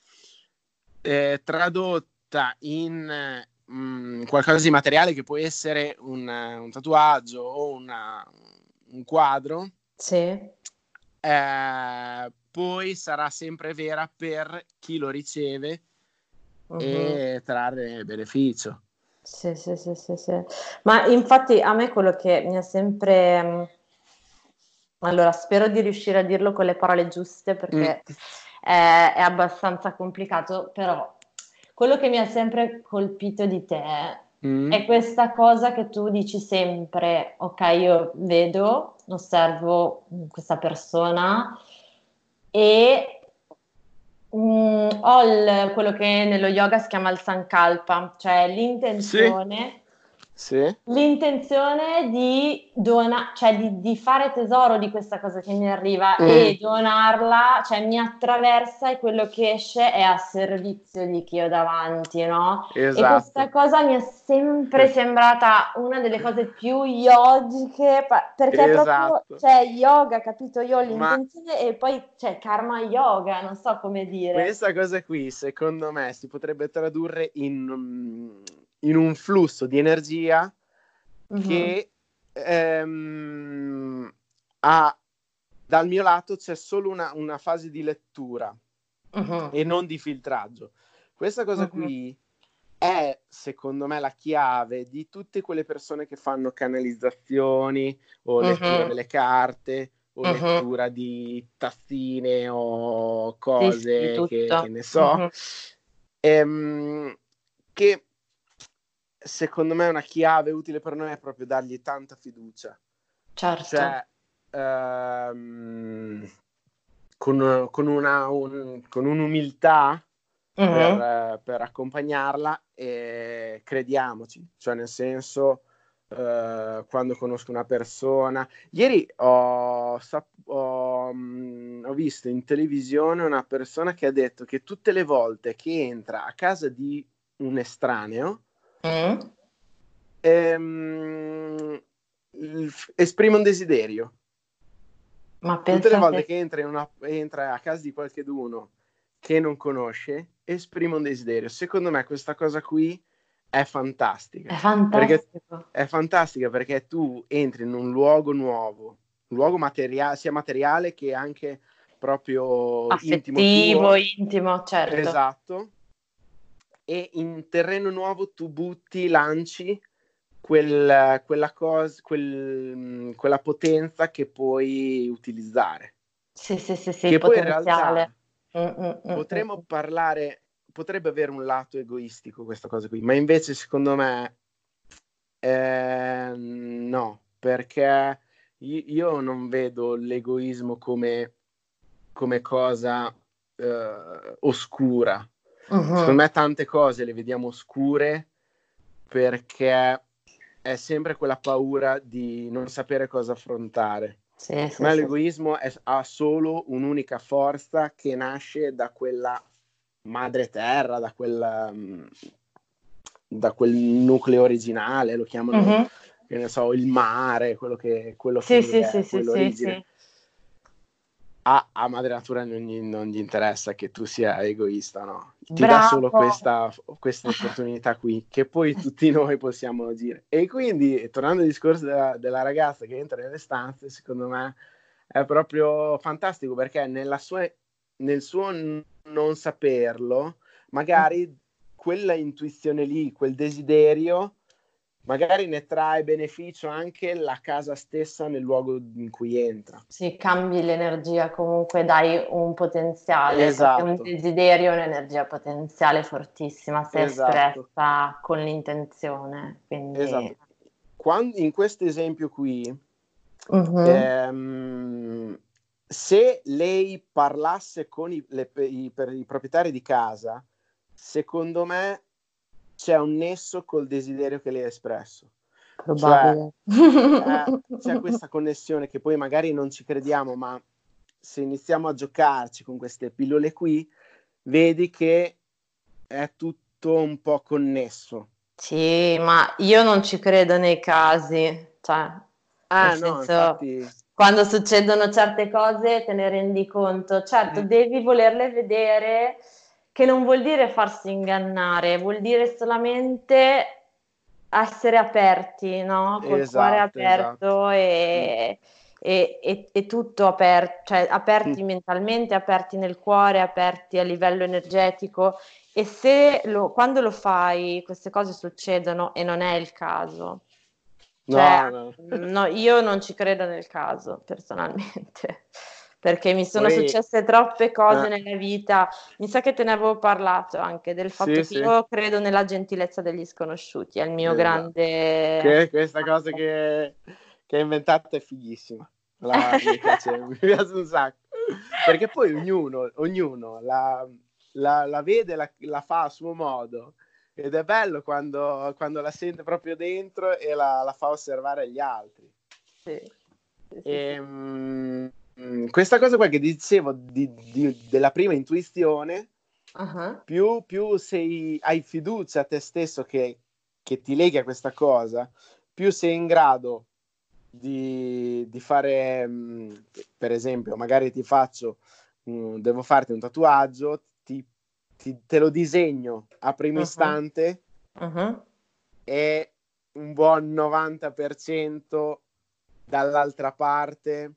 eh, tradotta in mh, mm, qualcosa di materiale che può essere un, un tatuaggio o una, un quadro,
sì.
eh, poi sarà sempre vera per chi lo riceve uh-huh. e trarre beneficio.
Sì, sì, sì, sì, sì. Ma infatti a me quello che mi ha sempre... Mm, allora, spero di riuscire a dirlo con le parole giuste perché mm. è, è abbastanza complicato, però quello che mi ha sempre colpito di te mm. è questa cosa che tu dici sempre, ok, io vedo, osservo questa persona e mm, ho il, quello che nello yoga si chiama il sankalpa, cioè l'intenzione sì
sì.
L'intenzione di, dona- cioè di, di, fare tesoro di questa cosa che mi arriva mm. e donarla, cioè mi attraversa e quello che esce è a servizio di chi ho davanti, no? Esatto. E questa cosa mi è sempre sembrata una delle cose più yogiche, perché esatto. proprio, cioè, yoga, capito? Io ho l'intenzione Ma... e poi c'è karma yoga, non so come dire.
Questa cosa qui, secondo me, si potrebbe tradurre in in un flusso di energia mm-hmm. che ehm, ha, dal mio lato c'è solo una, una fase di lettura mm-hmm. e non di filtraggio. Questa cosa mm-hmm. qui è, secondo me, la chiave di tutte quelle persone che fanno canalizzazioni o lettura delle carte o lettura di tazzine o cose sì, che, che, ne so. Ehm, che secondo me una chiave utile per noi è proprio dargli tanta fiducia.
Certo.
Cioè, ehm, con, con, una, un, con un'umiltà uh-huh. per, per, accompagnarla e crediamoci, cioè nel senso eh, quando conosco una persona. Ieri ho, ho, mm, ho visto in televisione una persona che ha detto che tutte le volte che entra a casa di un estraneo, Mm. Ehm, esprime un desiderio. Ma Tutte le volte che entra, una, entra, a casa di qualcuno che non conosce esprime un desiderio. Secondo me questa cosa qui è fantastica.
È fantastico.
è fantastica perché tu entri in un luogo nuovo, un luogo materiale, sia materiale che anche proprio
Affettivo,
intimo,
intimo, certo.
Esatto. E in terreno nuovo tu butti, lanci quel, quella cosa, quel, quella potenza che puoi utilizzare.
Sì, sì, sì, sì,
che poi in realtà
mm, mm, mm,
potremmo parlare, potrebbe avere un lato egoistico questa cosa qui, ma invece secondo me eh, no, perché io non vedo l'egoismo come, come cosa eh, oscura. Uh-huh. Secondo me tante cose le vediamo oscure perché è sempre quella paura di non sapere cosa affrontare.
Sì, sì,
Ma
sì.
l'egoismo è, ha solo un'unica forza che nasce da quella madre terra, da quel, mm, da quel nucleo originale, lo chiamano, uh-huh. che ne so, il mare, quello che, quello
sì,
che
sì,
è,
sì, sì,
quell'origine. A, a, madre natura non gli, non gli, interessa che tu sia egoista, no? Ti
Bravo.
dà solo questa, questa *laughs* opportunità qui, che poi tutti noi possiamo agire. E quindi, tornando al discorso della, della ragazza che entra nelle stanze, secondo me è proprio fantastico perché nella sua, nel suo non saperlo, magari quella intuizione lì, quel desiderio, magari ne trae beneficio anche la casa stessa nel luogo in cui entra.
Sì, cambi l'energia, comunque dai un potenziale,
esatto.
un desiderio è un'energia potenziale fortissima se
esatto.
espressa con l'intenzione. Quindi...
Esatto. Quando, in questo esempio qui,
uh-huh.
ehm, se lei parlasse con i, le, i, i proprietari di casa, secondo me c'è un nesso col desiderio che lei ha espresso.
Probabile.
Cioè, eh, c'è questa connessione che poi magari non ci crediamo, ma se iniziamo a giocarci con queste pillole qui, vedi che è tutto un po' connesso.
Sì, ma io non ci credo nei casi, cioè,
ah,
nel
no,
senso,
infatti...
quando succedono certe cose te ne rendi conto. Certo, mm. devi volerle vedere che non vuol dire farsi ingannare, vuol dire solamente essere aperti, no? Col
esatto,
cuore aperto
esatto.
e, e, e, e, tutto aperto, cioè aperti mm. mentalmente, aperti nel cuore, aperti a livello energetico. E se lo, quando lo fai, queste cose succedono e non è il caso. Cioè,
no,
no. no io non ci credo nel caso, personalmente perché mi sono
Poi,
successe troppe cose
eh.
nella vita. Mi sa che te ne avevo parlato anche del fatto
sì,
che
sì.
io credo nella gentilezza degli sconosciuti, è il mio
esatto.
grande.
Che questa cosa che, che hai inventato è fighissima. La, mi, piace, *laughs* mi piace un sacco. Perché poi ognuno, ognuno la, la, la vede, la, la, fa a suo modo. Ed è bello quando, quando la sente proprio dentro e la, fa osservare agli altri.
Sì. sì, sì
e, mh, Mm, questa cosa qua che dicevo di, di, della prima intuizione,
uh-huh.
più, più sei, hai fiducia a te stesso che, che, ti leghi a questa cosa, più sei in grado di, di fare, mh, mm, per esempio, magari ti faccio, mh, mm, devo farti un tatuaggio, ti, ti, te lo disegno a primo
uh-huh.
istante
uh-huh.
e un buon 90% dall'altra parte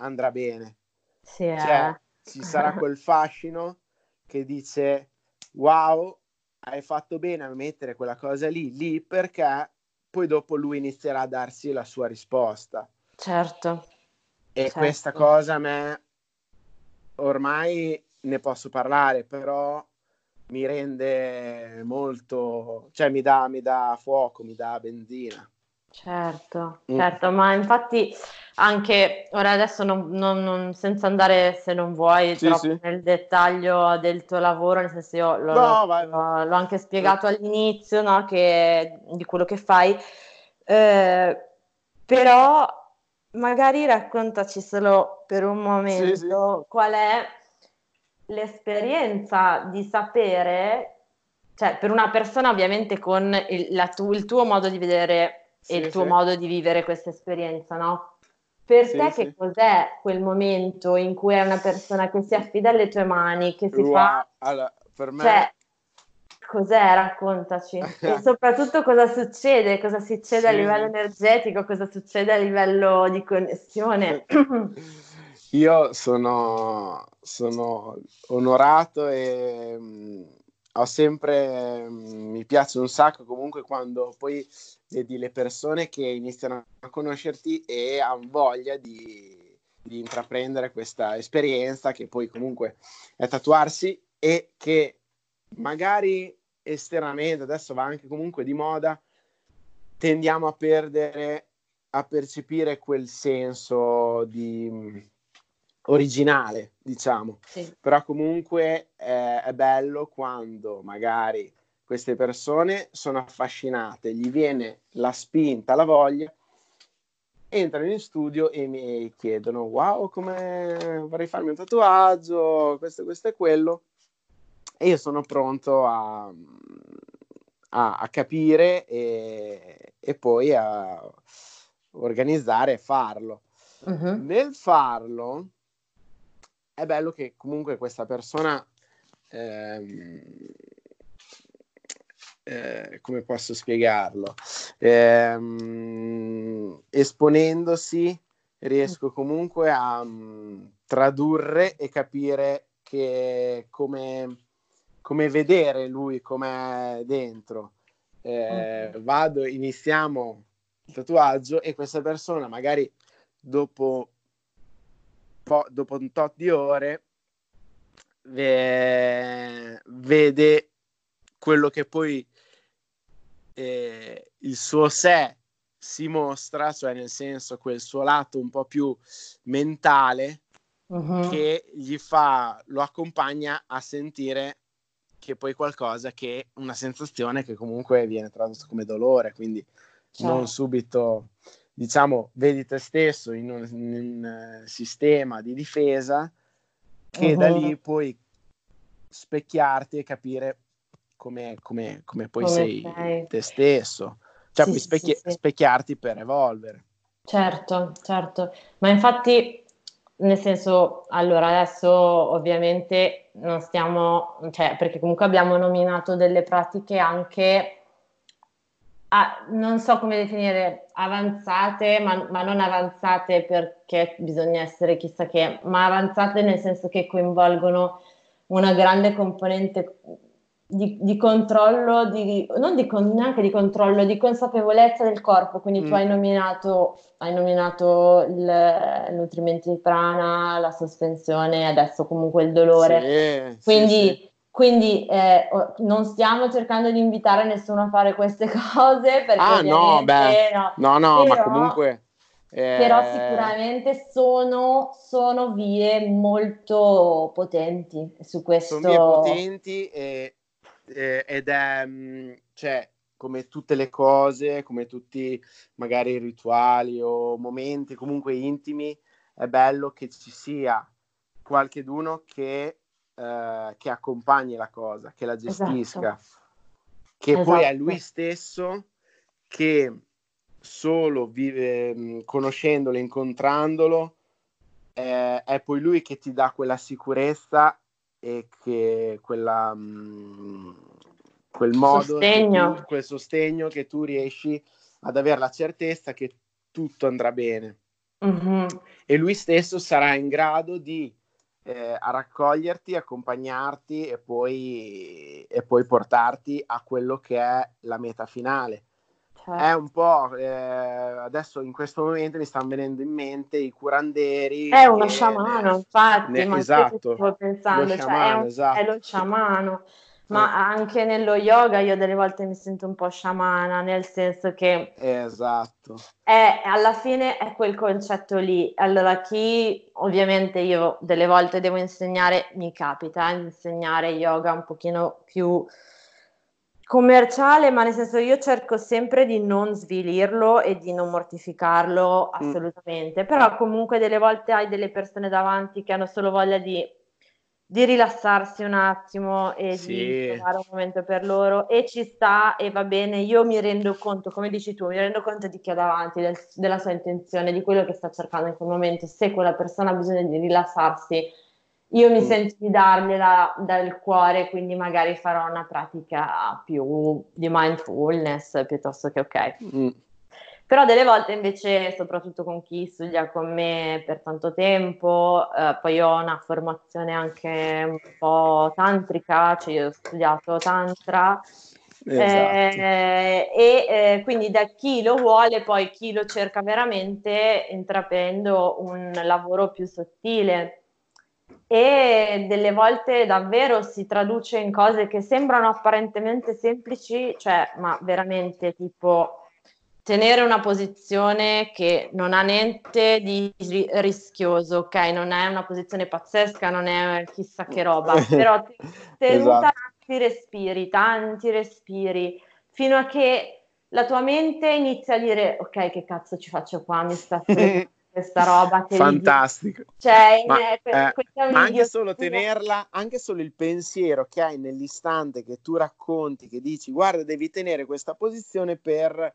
andrà bene.
Sì, eh.
cioè, ci sarà quel fascino che dice wow, hai fatto bene a mettere quella cosa lì, lì perché poi dopo lui inizierà a darsi la sua risposta.
Certo.
E
certo.
questa cosa a me ormai ne posso parlare, però mi rende molto, cioè mi dà, mi dà fuoco, mi dà benzina.
Certo, certo, mm. ma infatti anche ora adesso non, non, non, senza andare se non vuoi
sì,
troppo
sì.
nel dettaglio del tuo lavoro, nel senso io l'ho,
no,
l'ho, l'ho anche spiegato all'inizio no, che, di quello che fai, eh, però magari raccontaci solo per un momento
sì,
qual è l'esperienza di sapere, cioè per una persona ovviamente con il, tu, il tuo modo di vedere e il tuo modo di vivere questa esperienza, no? per sì, te sì. che cos'è quel momento in cui è una persona che si affida alle tue mani, che si wow. fa...
Allora, per me...
Cioè, cos'è? Raccontaci. *laughs* e soprattutto cosa succede, cosa succede sì. a livello energetico, cosa succede a livello di connessione.
Io sono, sono onorato e mh, ho sempre, mh, mi piace un sacco comunque quando poi vedi le persone che iniziano a conoscerti e hanno voglia di, di intraprendere questa esperienza che poi comunque è tatuarsi e che magari esternamente, adesso va anche comunque di moda, tendiamo a perdere, a percepire quel senso di originale, diciamo. Sì. Però comunque eh, è bello quando magari queste persone sono affascinate, gli viene la spinta, la voglia, entrano in studio e mi chiedono wow come vorrei farmi un tatuaggio, questo, questo e quello. E io sono pronto a, a, a capire e, e, poi a organizzare e farlo. Uh-huh. Nel farlo è bello che comunque questa persona ehm, eh, come posso spiegarlo? Eh, esponendosi riesco comunque a um, tradurre e capire che come, come vedere lui come dentro. Eh, okay. Vado, iniziamo il tatuaggio e questa persona magari dopo, po- dopo un tot di ore ve- vede quello che poi eh, il suo sé si mostra, cioè nel senso quel suo lato un po' più mentale uh-huh. che gli fa, lo accompagna a sentire che poi qualcosa che una sensazione che comunque viene tradotta come dolore, quindi certo. non subito, diciamo, vedi te stesso in un, in un uh, sistema di difesa che uh-huh. da lì puoi specchiarti e capire come, come, come poi come sei, sei, te stesso. Cioè, sì, puoi specchi- sì, sì. specchiarti per evolvere.
Certo, certo. Ma infatti, nel senso, allora adesso ovviamente non stiamo, cioè, perché comunque abbiamo nominato delle pratiche anche, ah, non so come definire, avanzate, ma, ma, non avanzate perché bisogna essere chissà che, ma avanzate nel senso che coinvolgono una grande componente di, di, controllo, di, non di, neanche di controllo, di consapevolezza del corpo. Quindi mm. tu hai nominato, hai nominato il, il nutrimento di prana, la sospensione, adesso comunque il dolore. Sì, quindi, sì, sì. Quindi eh, non stiamo cercando di invitare nessuno a fare queste *laughs* cose. Perché
ah, no, beh, no, no, no però, ma comunque.
Eh... Però sicuramente sono, sono, vie molto potenti su questo.
Sono vie potenti e eh, ed è, mm, cioè, come tutte le cose, come tutti magari rituali o momenti comunque intimi, è bello che ci sia qualcheduno che, eh, che accompagni la cosa, che la gestisca, esatto. che esatto. poi è lui stesso che solo vive mm, conoscendolo, incontrandolo, eh, è poi lui che ti dà quella sicurezza e che quella, mh, mm, quel modo,
sostegno.
Tu, quel sostegno che tu riesci ad avere la certezza che tutto andrà bene. Mm-hmm. E lui stesso sarà in grado di eh, raccoglierti, accompagnarti e poi, e poi portarti a quello che è la meta finale Certo. È un po', eh, adesso in questo momento mi stanno venendo in mente i curanderi.
È uno sciamano, infatti, ne, ma esatto, pensando, cioè, sciamano, è, un, esatto. è, lo sciamano. Ma anche nello yoga io delle volte mi sento un po' sciamana, nel senso che...
Esatto.
È, alla fine è quel concetto lì. Allora, chi ovviamente io delle volte devo insegnare, mi capita insegnare yoga un pochino più commerciale, ma nel senso io cerco sempre di non svilirlo e di non mortificarlo assolutamente, mm. però comunque delle volte hai delle persone davanti che hanno solo voglia di di rilassarsi un attimo e sì. di trovare un momento per loro e ci sta e va bene, io mi rendo conto, come dici tu, mi rendo conto di chi ho davanti, del, della sua intenzione, di quello che sta cercando in quel momento, se quella persona ha bisogno di rilassarsi, io mi mm. sento di dargliela dal cuore, quindi magari farò una pratica più di mindfulness piuttosto che ok. Mm però delle volte invece, soprattutto con chi studia con me per tanto tempo, eh, poi ho una formazione anche un po' tantrica, cioè io ho studiato tantra, esatto. eh, e eh, quindi da chi lo vuole, poi chi lo cerca veramente, intraprendo un lavoro più sottile. E delle volte davvero si traduce in cose che sembrano apparentemente semplici, cioè, ma veramente tipo tenere una posizione che non ha niente di rischioso, ok? Non è una posizione pazzesca, non è chissà che roba, *laughs* però tenuta esatto. tanti respiri, tanti respiri, fino a che la tua mente inizia a dire ok, che cazzo ci faccio qua, mi sta *laughs* questa roba che
fantastico
cioè,
ma, eh, ma anche solo tenerla anche solo il pensiero che hai nell'istante che tu racconti che dici guarda devi tenere questa posizione per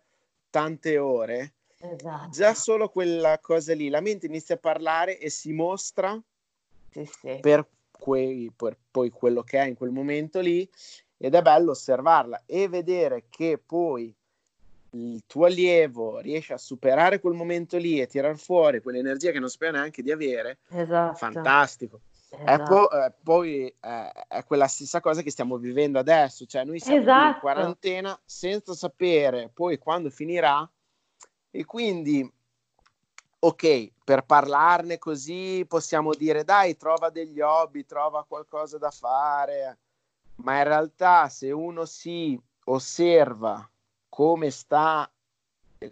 tante ore, esatto. già solo quella cosa lì, la mente inizia a parlare e si mostra sì, sì. Per, quei, per poi quello che è in quel momento lì ed è bello osservarla e vedere che poi il tuo allievo riesce a superare quel momento lì e tirar fuori quell'energia che non sapeva neanche di avere, esatto. fantastico. Esatto. Ecco, eh, poi eh, è quella stessa cosa che stiamo vivendo adesso, cioè noi siamo esatto. in quarantena senza sapere poi quando finirà e quindi ok, per parlarne così possiamo dire dai, trova degli hobby, trova qualcosa da fare, ma in realtà se uno si osserva come sta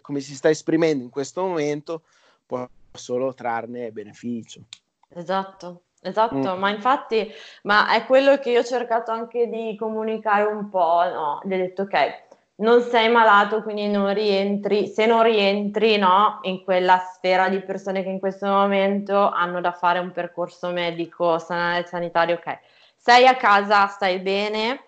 come si sta esprimendo in questo momento può solo trarne beneficio.
Esatto. Esatto, mm. ma infatti, ma è quello che io ho cercato anche di comunicare un po', no? Gli ho detto, ok, non sei malato, quindi non rientri, se non rientri, no, in quella sfera di persone che in questo momento hanno da fare un percorso medico, sanitario, ok, sei a casa, stai bene,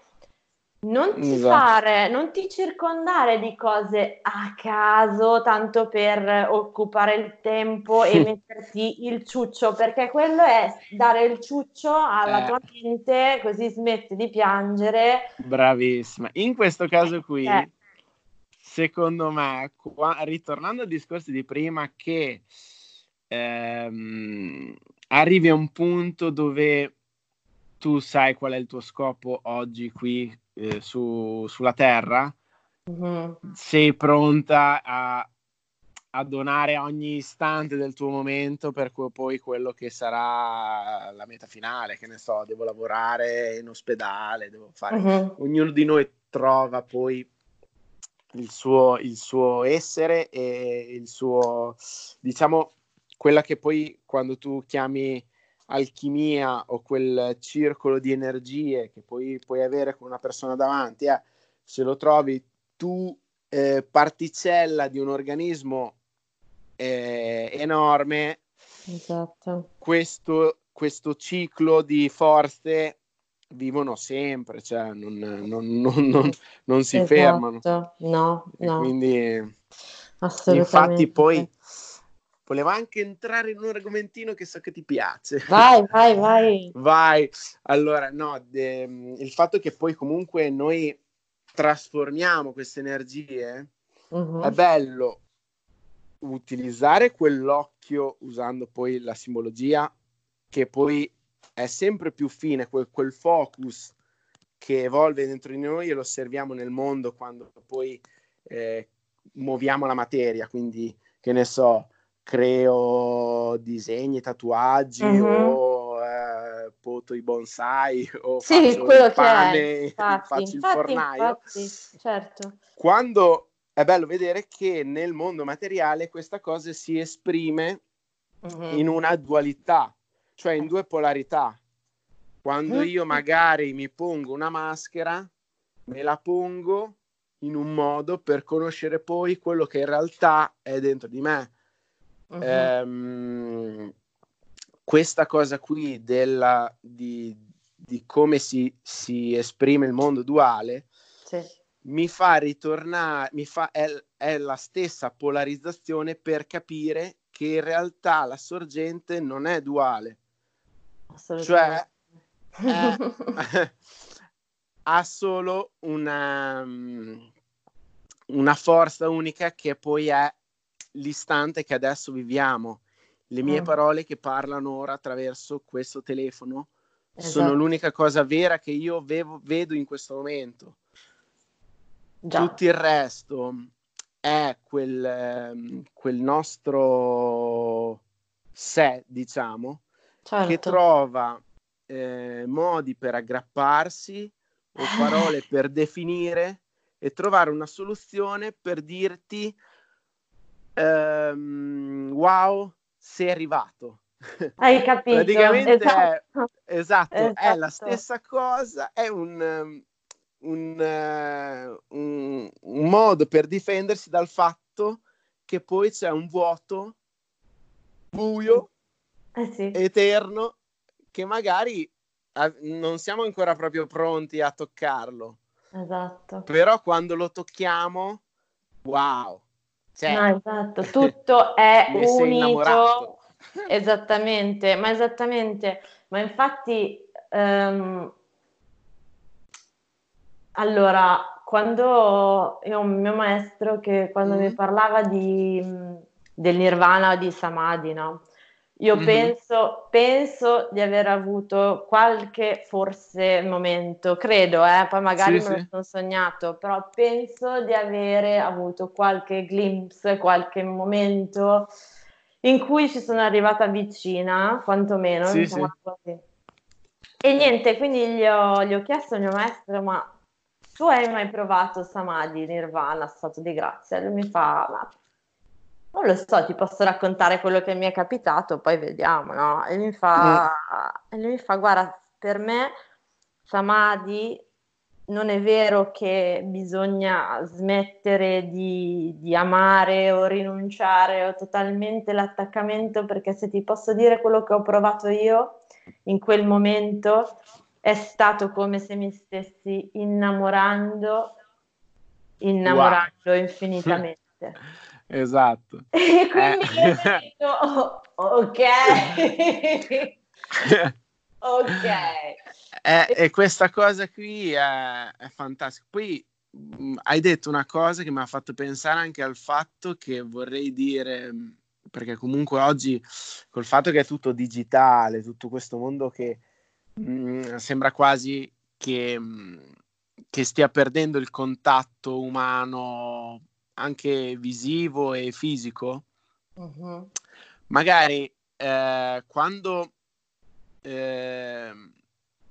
non ti esatto. fare, non ti circondare di cose a caso, tanto per occupare il tempo e metterti il ciuccio, perché quello è dare il ciuccio alla eh. tua mente, così smetti di piangere.
Bravissima. In questo caso qui, eh. secondo me, qua, ritornando al discorso di prima, che ehm, arrivi a un punto dove tu sai qual è il tuo scopo oggi qui eh, su, sulla Terra, mm-hmm. sei pronta a, a, donare ogni istante del tuo momento per que- poi quello che sarà la meta finale, che ne so, devo lavorare in ospedale, devo fare... Mm-hmm. Ognuno di noi trova poi il suo, il suo essere e il suo, diciamo, quella che poi quando tu chiami alchimia o quel circolo di energie che poi puoi avere con una persona davanti, eh, se lo trovi tu eh, particella di un organismo eh, enorme, esatto. questo, questo ciclo di forze vivono sempre, cioè non, non, non, non si esatto. fermano.
No, no.
quindi, infatti, poi Volevo anche entrare in un argomentino che so che ti piace.
Vai, vai, vai. *laughs*
vai. Allora, no, de, il fatto che poi comunque noi trasformiamo queste energie uh-huh. è bello utilizzare quell'occhio usando poi la simbologia che poi è sempre più fine, quel, quel focus che evolve dentro di noi e lo osserviamo nel mondo quando poi eh, muoviamo la materia, quindi che ne so, creo disegni, tatuaggi mm-hmm. o eh, poto i bonsai *laughs* o sì, faccio quello il pane, *laughs* infatti, faccio infatti, il fornaio. Infatti,
certo.
Quando è bello vedere che nel mondo materiale questa cosa si esprime mm-hmm. in una dualità, cioè in due polarità. Quando io magari mi pongo una maschera, me la pongo in un modo per conoscere poi quello che in realtà è dentro di me Uh-huh. Ehm, questa cosa qui della, di, di come si, si, esprime il mondo duale, sì. mi fa ritornare, mi fa, è, è la stessa polarizzazione per capire che in realtà la sorgente non è duale. Cioè, è, *laughs* ha solo una, una forza unica che poi è l'istante che adesso viviamo. Le mie mm. parole che parlano ora attraverso questo telefono esatto. sono l'unica cosa vera che io vevo, vedo in questo momento. Già. Tutto il resto è quel, ehm, quel nostro sé, diciamo, certo. che trova eh, modi per aggrapparsi o *sighs* parole per definire e trovare una soluzione per dirti ehm, wow, sei arrivato.
Hai capito?
Praticamente esatto. È, esatto, esatto, è la esatto. stessa cosa, è un, um, un, uh, un, un, modo per difendersi dal fatto che poi c'è un vuoto buio,
eh sì.
eterno, che magari non siamo ancora proprio pronti a toccarlo.
Esatto.
Però quando lo tocchiamo, wow.
Cioè, no, esatto, *laughs* tutto è *laughs* unito. *laughs* Esattamente, ma esattamente, ma infatti um, allora, quando io ho un mio maestro che quando mm. mi parlava di, del nirvana o di samadhi, no? Io mm-hmm. penso, penso, di aver avuto qualche forse momento, credo, eh, poi magari sì, me lo sì. sono sognato, però penso di avere avuto qualche glimpse, qualche momento in cui ci sono arrivata vicina, quantomeno, sì, diciamo così. E niente, quindi gli ho, gli ho, chiesto al mio maestro, ma tu hai mai provato Samadhi, Nirvana, stato di grazia? Lui mi fa, ma non lo so, ti posso raccontare quello che mi è capitato, poi vediamo, no? E mi fa, mm. e lui mi fa guarda, per me Samadhi non è vero che bisogna smettere di, di, amare o rinunciare o totalmente l'attaccamento, perché se ti posso dire quello che ho provato io in quel momento è stato come se mi stessi innamorando, innamorando wow. infinitamente. *laughs*
Esatto. *laughs*
E quindi eh. ho detto, oh, ok, *laughs* ok.
Eh, e questa cosa qui è, è fantastica. Poi mh, mm, hai detto una cosa che mi ha fatto pensare anche al fatto che vorrei dire, mm, perché comunque oggi col fatto che è tutto digitale, tutto questo mondo che mh, mm, sembra quasi che, mh, che stia perdendo il contatto umano anche visivo e fisico, uh-huh. magari eh, quando eh,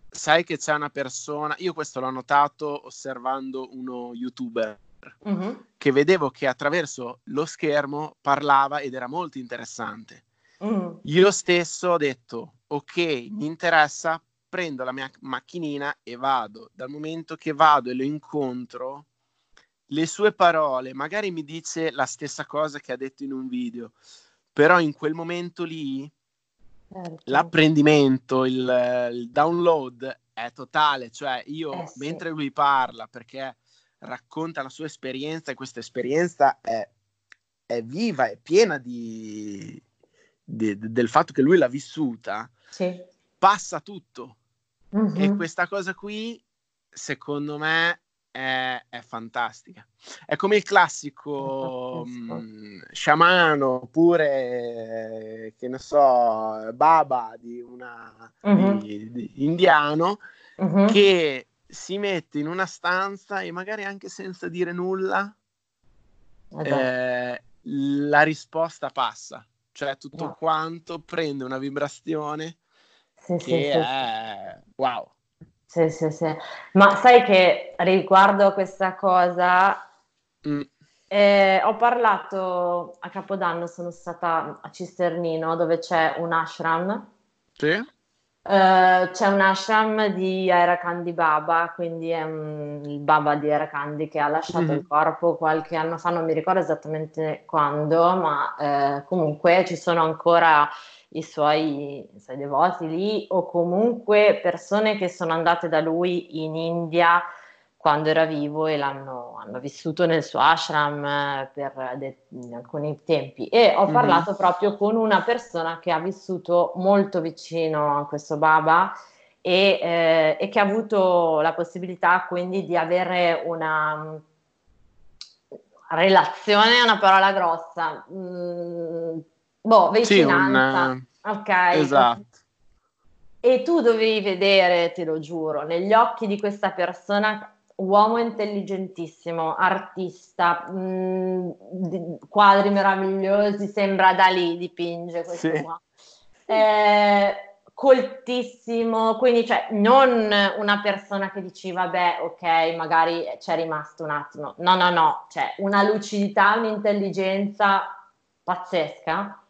sai che c'è una persona, io questo l'ho notato osservando uno youtuber, uh-huh. che vedevo che attraverso lo schermo parlava ed era molto interessante. Uh-huh. Io stesso ho detto, ok, mi interessa, prendo la mia macchinina e vado. Dal momento che vado e lo incontro, le sue parole, magari mi dice la stessa cosa che ha detto in un video, però in quel momento lì certo. l'apprendimento, il, il, download è totale, cioè io eh, sì. mentre lui parla, perché racconta la sua esperienza e questa esperienza è, è viva, è piena di, di, del fatto che lui l'ha vissuta,
sì.
passa tutto. Mm-hmm. E questa cosa qui, secondo me, è, è, fantastica. È come il classico um, sciamano oppure, che ne so, baba di una uh-huh. di, di indiano uh-huh. che si mette in una stanza e magari anche senza dire nulla esatto. eh, la risposta passa, cioè tutto no. quanto prende una vibrazione sì, che sì, è sì. wow.
Sì, sì, sì. Ma sai che riguardo a questa cosa, mm. eh, ho parlato a Capodanno, sono stata a Cisternino dove c'è un ashram.
Sì.
Uh, c'è un ashram di Arakandi Baba, quindi è um, il Baba di Arakandi che ha lasciato mm-hmm. il corpo qualche anno fa, non mi ricordo esattamente quando, ma uh, comunque ci sono ancora i suoi, i suoi devoti lì o comunque persone che sono andate da lui in India quando era vivo e l'hanno hanno vissuto nel suo ashram eh, per de- alcuni tempi e ho mhm. parlato mm-hmm. proprio con una persona che ha vissuto molto vicino a questo Baba e, eh, e che ha avuto la possibilità quindi di avere una mm, relazione, è una parola grossa, mm, boh, vicinanza, sì, un, ok.
Esatto.
E tu dovevi vedere, te lo giuro, negli occhi di questa persona uomo intelligentissimo, artista, mh, mm, quadri meravigliosi, sembra da lì dipinge questo sì. qua. Eh, coltissimo, quindi cioè, non una persona che dici vabbè ok magari c'è rimasto un attimo, no no no, cioè una lucidità, un'intelligenza pazzesca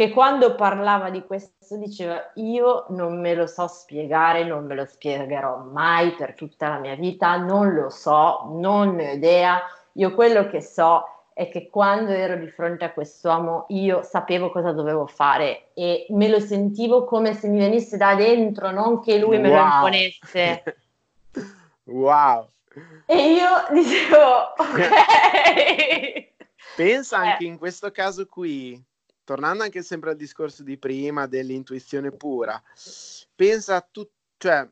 che quando parlava di questo diceva io non me lo so spiegare, non me lo spiegherò mai per tutta la mia vita, non lo so, non ne ho idea, io quello che so è che quando ero di fronte a quest'uomo io sapevo cosa dovevo fare e me lo sentivo come se mi venisse da dentro, non che lui me wow. lo imponesse. *laughs*
wow!
E io dicevo, *laughs* ok.
Pensa anche eh. in questo caso qui, tornando anche sempre al discorso di prima dell'intuizione pura, pensa a tu, cioè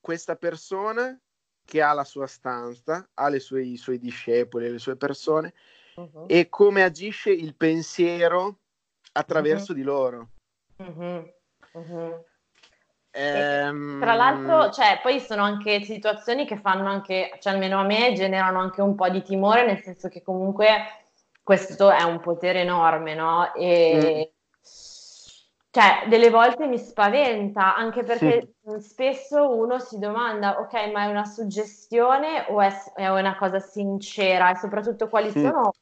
questa persona che ha la sua stanza, ha sue, i suoi discepoli, le sue persone, uh-huh. e come agisce il pensiero attraverso uh-huh. di loro.
Uh-huh. Ehm... Tra l'altro, cioè, poi sono anche situazioni che fanno anche, cioè almeno a me, generano anche un po' di timore, nel senso che comunque questo è un potere enorme, no? E mm. cioè, delle volte mi spaventa, anche perché sì. spesso uno si domanda, ok, ma è una suggestione o è, è una cosa sincera? E soprattutto quali sì. sono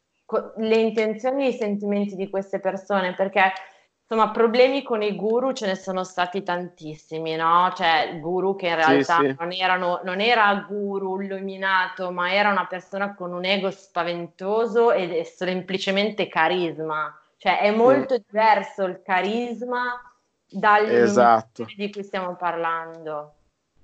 le intenzioni e i sentimenti di queste persone? Perché Insomma, problemi con i guru ce ne sono stati tantissimi, no? Cioè, guru che in realtà sì, sì. Non, erano, non era guru illuminato, ma era una persona con un ego spaventoso ed semplicemente carisma. Cioè, è molto sì. diverso il carisma dall'illuminazione esatto. di cui stiamo parlando.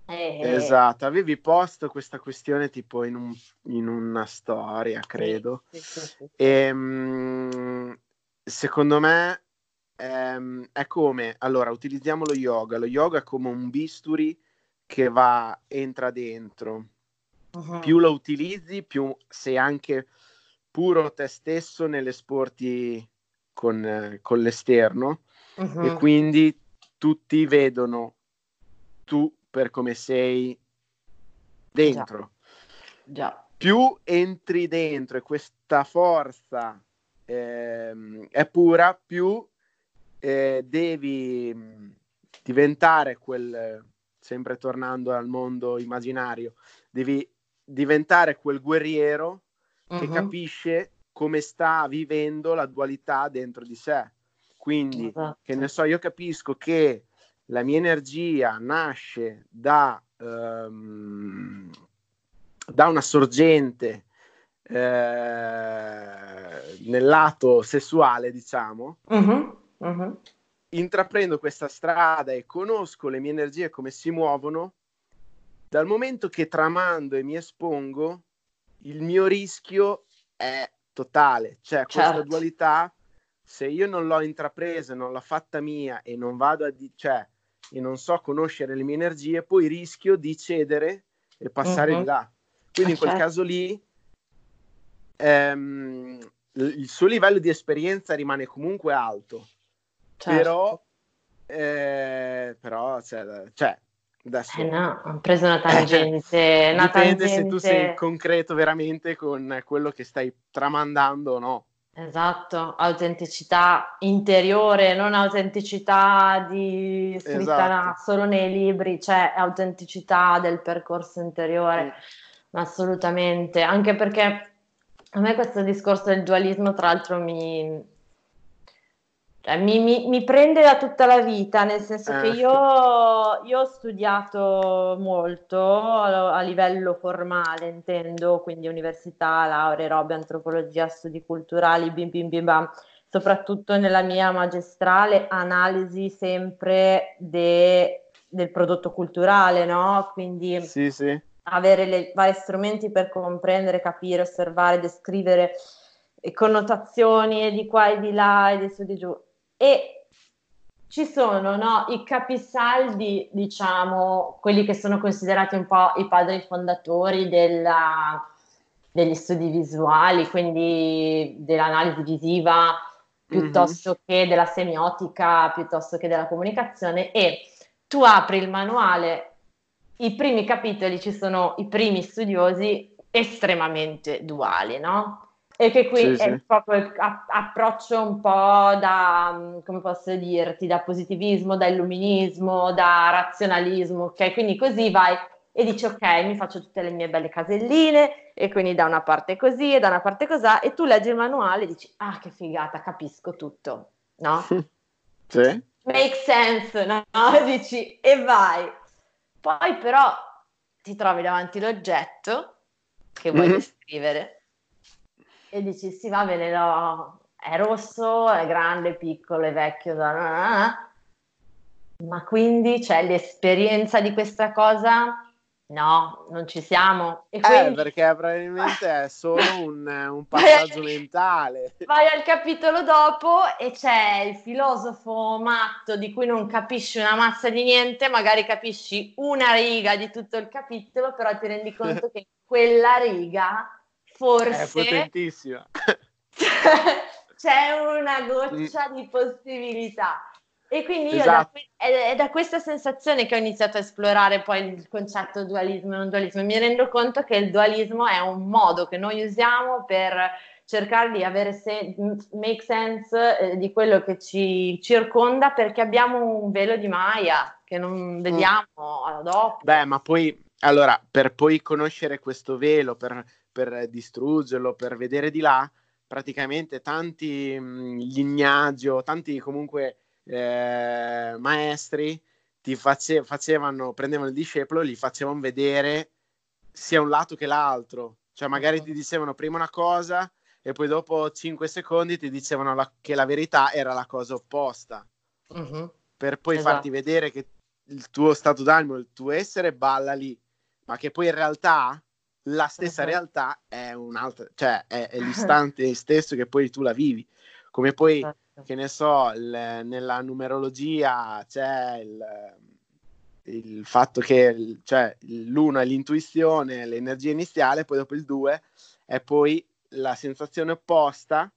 Eh, esatto, avevi posto questa questione tipo in, un, in una storia, credo. Sì, sì, sì, e, ehm, secondo me ehm, è come, allora, utilizziamo lo yoga. Lo yoga è come un bisturi che va, entra dentro. Uh-huh. Più lo utilizzi, più sei anche puro te stesso nell'esporti con, eh, con l'esterno uh-huh. e quindi tutti vedono tu per come sei dentro.
Già. Già.
Più entri dentro e questa forza ehm, è pura, più eh, devi mm, diventare quel, sempre tornando al mondo immaginario, devi diventare quel guerriero uh-huh. che capisce come sta vivendo la dualità dentro di sé. Quindi, esatto. che ne so, io capisco che la mia energia nasce da, um, da una sorgente eh, nel lato sessuale, diciamo, uh-huh. Uh-huh. Intraprendo questa strada e conosco le mie energie come si muovono, dal momento che tramando e mi espongo, il mio rischio è totale. Cioè, certo. questa dualità, se io non l'ho intrapresa, non l'ho fatta mia e non vado a di- cioè, e non so conoscere le mie energie, poi rischio di cedere e passare uh-huh. di là. Quindi in quel certo. caso lì ehm, il suo livello di esperienza rimane comunque alto, Certo. Però, eh, però cioè, cioè adesso...
Eh no, ho preso una *laughs* tangente. una
Dipende tangente... se tu sei concreto veramente con quello che stai tramandando o no.
Esatto, autenticità interiore, non autenticità di scritta esatto. solo nei libri, cioè autenticità del percorso interiore, mm. assolutamente, anche perché a me questo discorso del dualismo, tra l'altro, mi, mi, mi, mi, prende da tutta la vita, nel senso eh. che io, io, ho studiato molto a, livello formale, intendo, quindi università, laurea, robe, antropologia, studi culturali, bim bim bim bam. soprattutto nella mia magistrale, analisi sempre de, del prodotto culturale, no? Quindi
sì, sì.
avere i vari strumenti per comprendere, capire, osservare, descrivere connotazioni di qua e di là e di su e di giù. E ci sono no, i capisaldi, diciamo, quelli che sono considerati un po' i padri fondatori della, degli studi visuali, quindi dell'analisi visiva piuttosto mm-hmm. che della semiotica, piuttosto che della comunicazione e tu apri il manuale, i primi capitoli ci sono i primi studiosi estremamente duali, no? E che qui sì, è sì. proprio approccio un po' da, come posso dirti, da positivismo, da illuminismo, da razionalismo, ok? Quindi così vai e dici ok, mi faccio tutte le mie belle caselline e quindi da una parte così e da una parte così e tu leggi il manuale e dici ah che figata, capisco tutto, no? *laughs*
Sì.
Make sense, no? *laughs* dici e vai. Poi però ti trovi davanti l'oggetto che vuoi mm-hmm. descrivere e dici sì va bene, no, è rosso, è grande, piccolo, è vecchio, ma quindi c'è l'esperienza di questa cosa No, non ci siamo.
E eh, quindi... Eh, perché probabilmente è solo un, un *laughs* passaggio mentale.
Vai al capitolo dopo e c'è il filosofo matto di cui non capisci una massa di niente, magari capisci una riga di tutto il capitolo, però ti rendi conto *laughs* che quella riga forse...
È potentissima. *laughs*
c'è una goccia di possibilità. E quindi io esatto. da, è, è, da questa sensazione che ho iniziato a esplorare poi il concetto dualismo e non dualismo. Mi rendo conto che il dualismo è un modo che noi usiamo per cercare di avere se, make sense eh, di quello che ci circonda perché abbiamo un velo di Maya che non mm. vediamo mm. dopo.
Beh, ma poi, allora, per poi conoscere questo velo, per, per distruggerlo, per vedere di là, praticamente tanti mh, gli Ignazio, tanti comunque eh, maestri ti face- facevano, prendevano il discepolo e gli facevano vedere sia un lato che l'altro. Cioè, magari ti dicevano prima una cosa e poi dopo 5 secondi ti dicevano la- che la verità era la cosa opposta. Uh-huh. Per poi esatto. farti vedere che il tuo stato d'animo, il tuo essere balla lì, ma che poi in realtà la stessa realtà è un'altra, cioè è, è *laughs* l'istante stesso che poi tu la vivi. Come poi uh-huh che ne so, il, nella numerologia c'è il, il fatto che cioè, l'uno è l'intuizione, l'energia iniziale, poi dopo il due è poi la sensazione opposta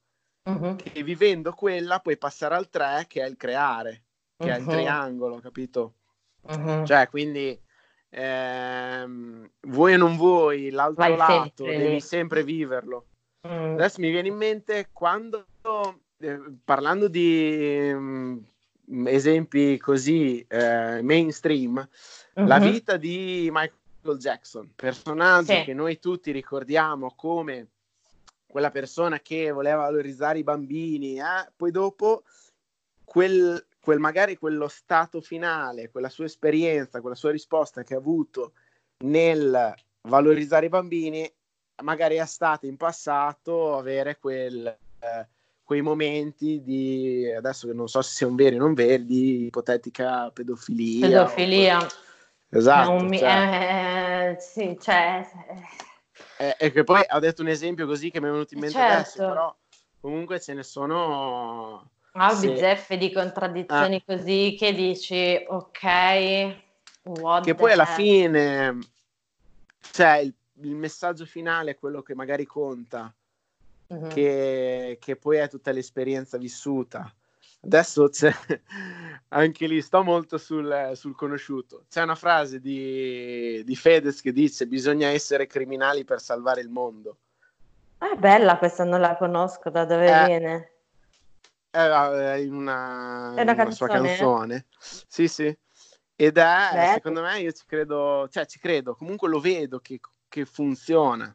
uh-huh. che vivendo quella puoi passare al tre che è il creare, che uh-huh. è il triangolo, capito? Uh-huh. Cioè, quindi ehm, vuoi o non vuoi, l'altro Vai lato, sempre devi sempre viverlo. Mm. Adesso mi viene in mente quando eh, parlando di um, esempi così eh, mainstream, uh-huh. la mhm. vita di Michael Jackson, personaggio sì. che noi tutti ricordiamo come quella persona che voleva valorizzare i bambini, eh? poi dopo quel, quel, magari quello stato finale, quella sua esperienza, quella sua risposta che ha avuto nel valorizzare i bambini, magari è stata in passato avere quel... Eh, quei momenti di adesso che non so se siano veri o non veri di ipotetica pedofilia
pedofilia.
o... esatto
mi... cioè... eh, sì, cioè...
eh, e che poi ho detto un esempio così che mi è venuto in mente certo. adesso però comunque ce ne sono
ah, se... bizzeffe di contraddizioni ah. così che dici ok
che poi alla fine cioè il, il messaggio finale è quello che magari conta uh-huh. che, che, poi è tutta l'esperienza vissuta. Adesso c'è *laughs* anche lì, sto molto sul, sul conosciuto. C'è una frase di, di, Fedez che dice: Bisogna essere criminali per salvare il mondo.
Ah, è bella questa, non la conosco. Da dove eh, viene?
È in una, è una, una sua canzone. Sì, sì. Ed è, Beh, secondo me, io ci credo, cioè ci credo, comunque lo vedo che, che funziona.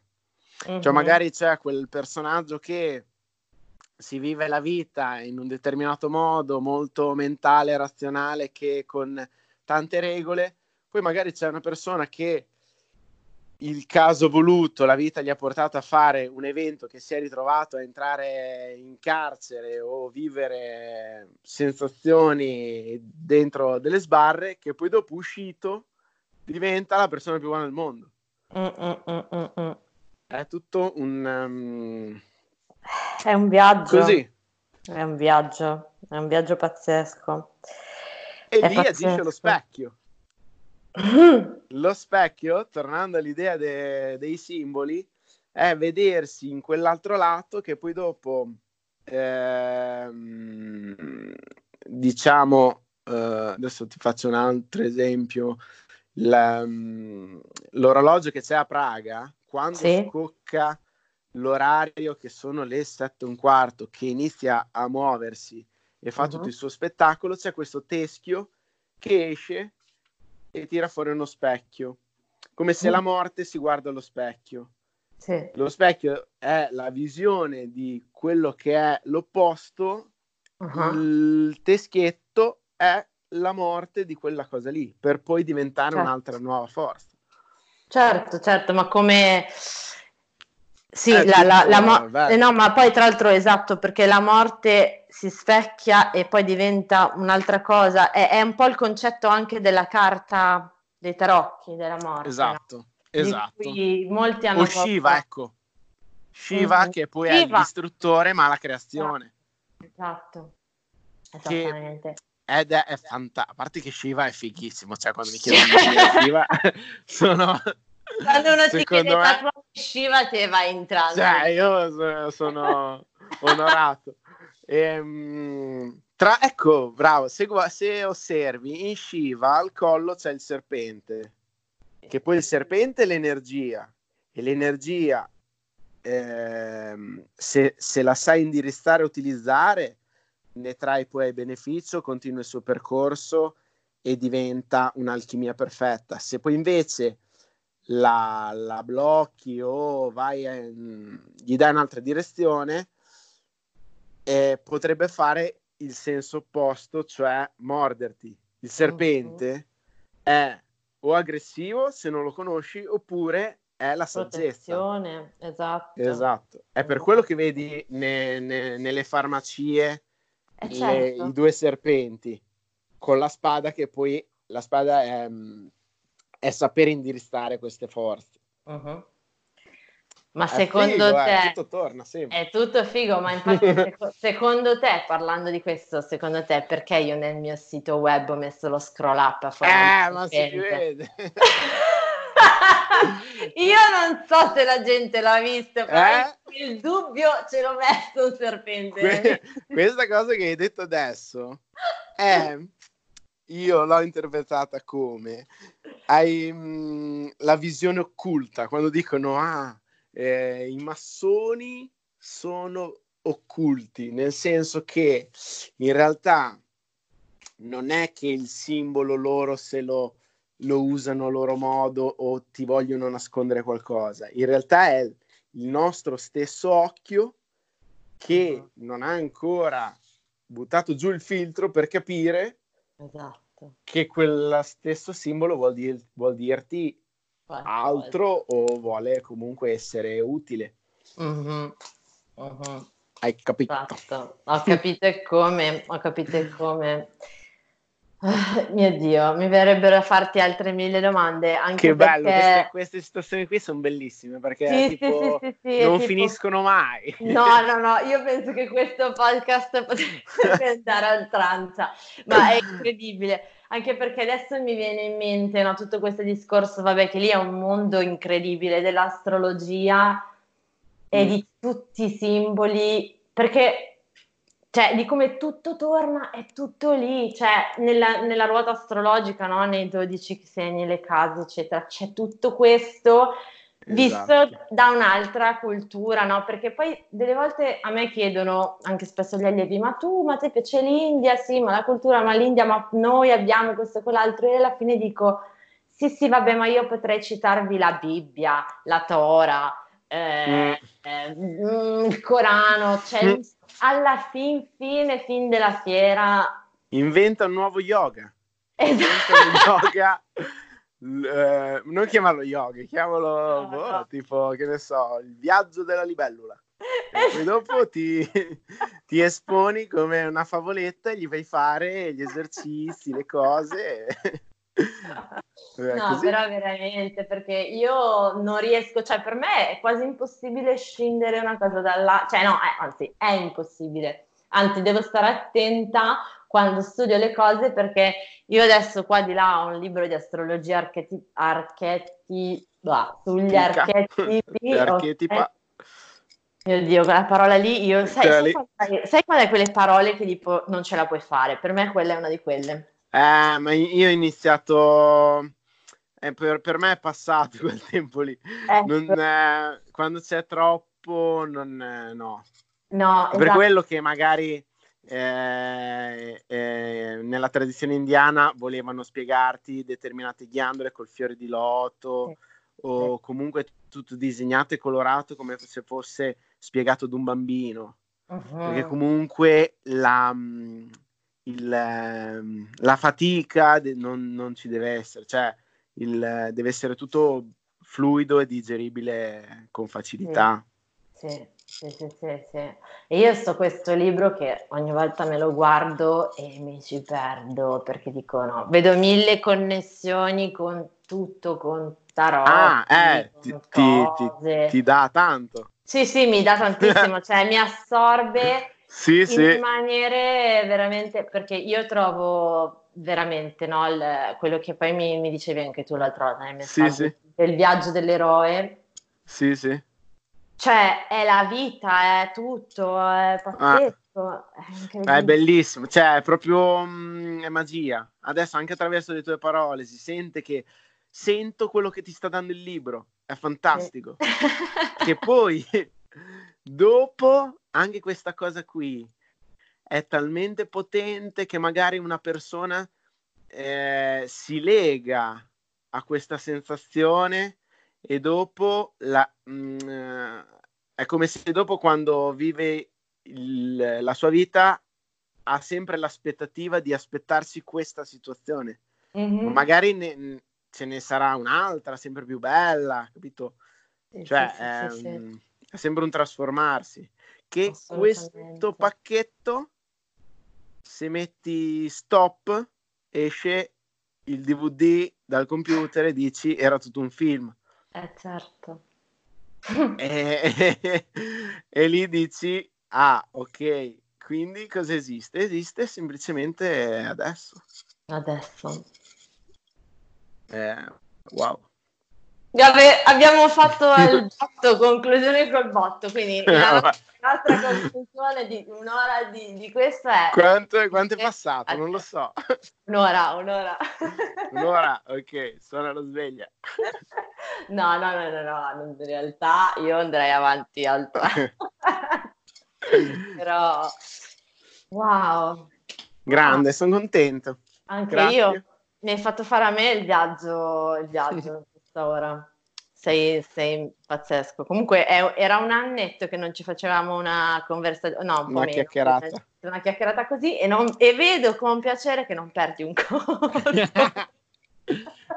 Uh-huh. Cioè, magari c'è quel personaggio che si vive la vita in un determinato modo, molto mentale, razionale, che con tante regole, poi magari c'è una persona che il caso voluto, la vita gli ha portato a fare un evento che si è ritrovato a entrare in carcere o vivere sensazioni dentro delle sbarre, che poi dopo uscito diventa la persona più buona del mondo. Mm, mm, mm, mm è tutto un... Um...
È un viaggio.
Così.
È un viaggio, è un viaggio pazzesco.
E è lì pazzesco. agisce lo specchio. Lo *laughs* specchio, tornando all'idea de- dei simboli, è vedersi in quell'altro lato che poi dopo, ehm, diciamo, eh, adesso ti faccio un altro esempio, la, um, l'orologio che c'è a Praga, quando sì. scocca l'orario che sono le sette e un quarto, che inizia a muoversi e fa uh-huh. tutto il suo spettacolo, c'è questo teschio che esce e tira fuori uno specchio, come se la morte si guarda allo specchio. Sì. Lo specchio è la visione di quello che è l'opposto, uh-huh. il teschietto è la morte di quella cosa lì, per poi diventare certo. un'altra nuova forza.
Certo, certo, ma come sì, eh, la, la, la mo- eh, no, ma poi tra l'altro esatto, perché la morte si specchia e poi diventa un'altra cosa. È, è un po' il concetto anche della carta dei tarocchi della morte.
Esatto, no? esatto.
molti hanno o
Shiva, ecco. Shiva mm-hmm. che poi Shiva. è il distruttore ma la creazione.
Esatto, esattamente.
ed è, è fantastico, a parte che Shiva è fighissimo, cioè quando mi chiedono di Shiva *laughs* sono
quando uno ti chiede me... Shiva te vai in trance.
Cioè, io sono *laughs* onorato. Ehm, tra, ecco, bravo, se, se, osservi, in Shiva al collo c'è il serpente, che poi il serpente è l'energia, e l'energia, ehm, se, se, la sai indirizzare e utilizzare, ne trai poi beneficio, continua il suo percorso e diventa un'alchimia perfetta. Se poi invece la, la blocchi o vai a, gli dai un'altra direzione, eh, potrebbe fare il senso opposto, cioè morderti. Il serpente uh-huh. è o aggressivo se non lo conosci, oppure è la saggezza.
Esatto.
esatto. È per quello che vedi ne, ne, nelle farmacie eh certo. le, i due serpenti con la spada che poi la spada è, è sapere indirizzare queste forze.
Uh-huh. Ma è secondo figo, te
eh, tutto torna, sì.
è tutto figo, ma infatti *laughs* seco- secondo te, parlando di questo, secondo te perché io nel mio sito web ho messo lo scroll up a
Eh, ma si vede. *laughs*
io non so se la gente l'ha visto, però eh? il dubbio ce l'ho messo un serpente. Que-
questa cosa che hai detto adesso è *laughs* io l'ho interpretata come hai mh, mm, la visione occulta quando dicono ah eh, i massoni sono occulti nel senso che in realtà non è che il simbolo loro se lo, lo usano a loro modo o ti vogliono nascondere qualcosa in realtà è il nostro stesso occhio che uh-huh. non ha ancora buttato giù il filtro per capire
Esatto.
Che quel stesso simbolo vuol, dir, vuol dirti Qualcosa. altro o vuole comunque essere utile.
Mm-hmm. Mm-hmm.
Hai capito?
Esatto. Ho capito come, ho capito come. Oh, mio Dio, mi verrebbero a farti altre mille domande. Anche
che
bello,
perché... queste, queste, situazioni qui sono bellissime perché sì, tipo, sì, sì, non tipo... finiscono mai.
No, no, no, *laughs* io penso che questo podcast potrebbe *laughs* andare a oltranza, ma è incredibile. Anche perché adesso mi viene in mente no, tutto questo discorso, vabbè, che lì è un mondo incredibile dell'astrologia e mm. di tutti i simboli, perché cioè di come tutto torna, è tutto lì, cioè nella, nella ruota astrologica, no? nei 12 segni, le case, eccetera, c'è tutto questo visto esatto. da un'altra cultura, no? Perché poi delle volte a me chiedono, anche spesso gli allievi, ma tu, ma ti piace l'India? Sì, ma la cultura, ma l'India, ma noi abbiamo questo e quell'altro, e alla fine dico, sì, sì, vabbè, ma io potrei citarvi la Bibbia, la Tora, eh, mm. eh, mm, il Corano, cioè mm alla fin fine, fin della fiera...
Inventa un nuovo yoga. Esatto. yoga eh, non chiamarlo yoga, chiamalo no, boh, no. tipo, che ne so, il viaggio della libellula. E poi dopo ti, ti, esponi come una favoletta e gli fai fare gli esercizi, le cose.
No, così. però veramente, perché io non riesco, cioè per me è quasi impossibile scindere una cosa dall'altra, cioè no, eh, anzi è impossibile, anzi devo stare attenta quando studio le cose perché io adesso qua di là ho un libro di astrologia archeti- archeti- bah, sugli archetipi. *laughs* Archetipa. Mio Dio, quella parola lì, io, sai, sai, sai qual è quelle parole che tipo non ce la puoi fare? Per me quella è una di quelle.
Eh, ma io ho iniziato... Eh, per, per, me è passato *laughs* quel tempo lì. Eh, non, eh, quando c'è troppo, non, eh, no.
No,
per esatto. quello che magari eh, eh, nella tradizione indiana volevano spiegarti determinate ghiandole col fiore di loto o comunque tutto disegnato e colorato come se fosse spiegato ad un bambino. Uh-huh. Perché comunque la, mm, il, ehm, la fatica de- non, non, ci deve essere, cioè il, deve essere tutto fluido e digeribile con facilità.
Sì, sì. Sì, sì, sì, sì. E io sto questo libro che ogni volta me lo guardo e mi ci perdo perché dico no, vedo mille connessioni con tutto, con tarot.
Ah, eh, ti, ti, ti, ti, dà tanto.
Sì, sì, mi dà tantissimo, *laughs* cioè mi assorbe
sì, in
sì. maniere veramente, perché io trovo veramente no, il, quello che poi mi, mi, dicevi anche tu l'altra volta nel messaggio sì, sì. del viaggio dell'eroe.
Sì, sì
cioè, è la vita, è tutto, è pazzesco. Ah,
è, è, bellissimo, cioè, è proprio mh, mm, è magia. Adesso, anche attraverso le tue parole, si sente che sento quello che ti sta dando il libro. È fantastico. Sì. *laughs* che poi, *laughs* dopo, anche questa cosa qui è talmente potente che magari una persona eh, si lega a questa sensazione e dopo la, mh, mm, è come se dopo quando vive il, la sua vita ha sempre l'aspettativa di aspettarsi questa situazione. Mm-hmm. Magari ne, ce ne sarà un'altra sempre più bella, capito? Sì, cioè sì, è, sì, un, è, sempre un trasformarsi. Che questo pacchetto, se metti stop, esce il DVD dal computer e dici era tutto un film.
Eh certo.
e, *laughs* e lì dici, ah ok, quindi cosa esiste? Esiste semplicemente adesso.
Adesso.
Eh, wow.
Vabbè, abbiamo fatto il botto, conclusione col botto, quindi *laughs* la nostra conclusione di un'ora di, di questo è...
Quanto, quanto è passato? Non lo so. *laughs*
Un'ora, un'ora.
Un'ora, ok, suona la sveglia. *laughs*
No, no, no, no, no, in realtà io andrei avanti altra. *laughs* Però, wow.
Grande, wow. sono contento.
Anche Grazie. io. Mi hai fatto fare a me il viaggio, il viaggio questa ora. Sei, sei, pazzesco. Comunque è, era un annetto che non ci facevamo una conversazione, no, un
una meno, chiacchierata.
Una chiacchierata così e, non, e, vedo con piacere che non perdi un corso. *laughs*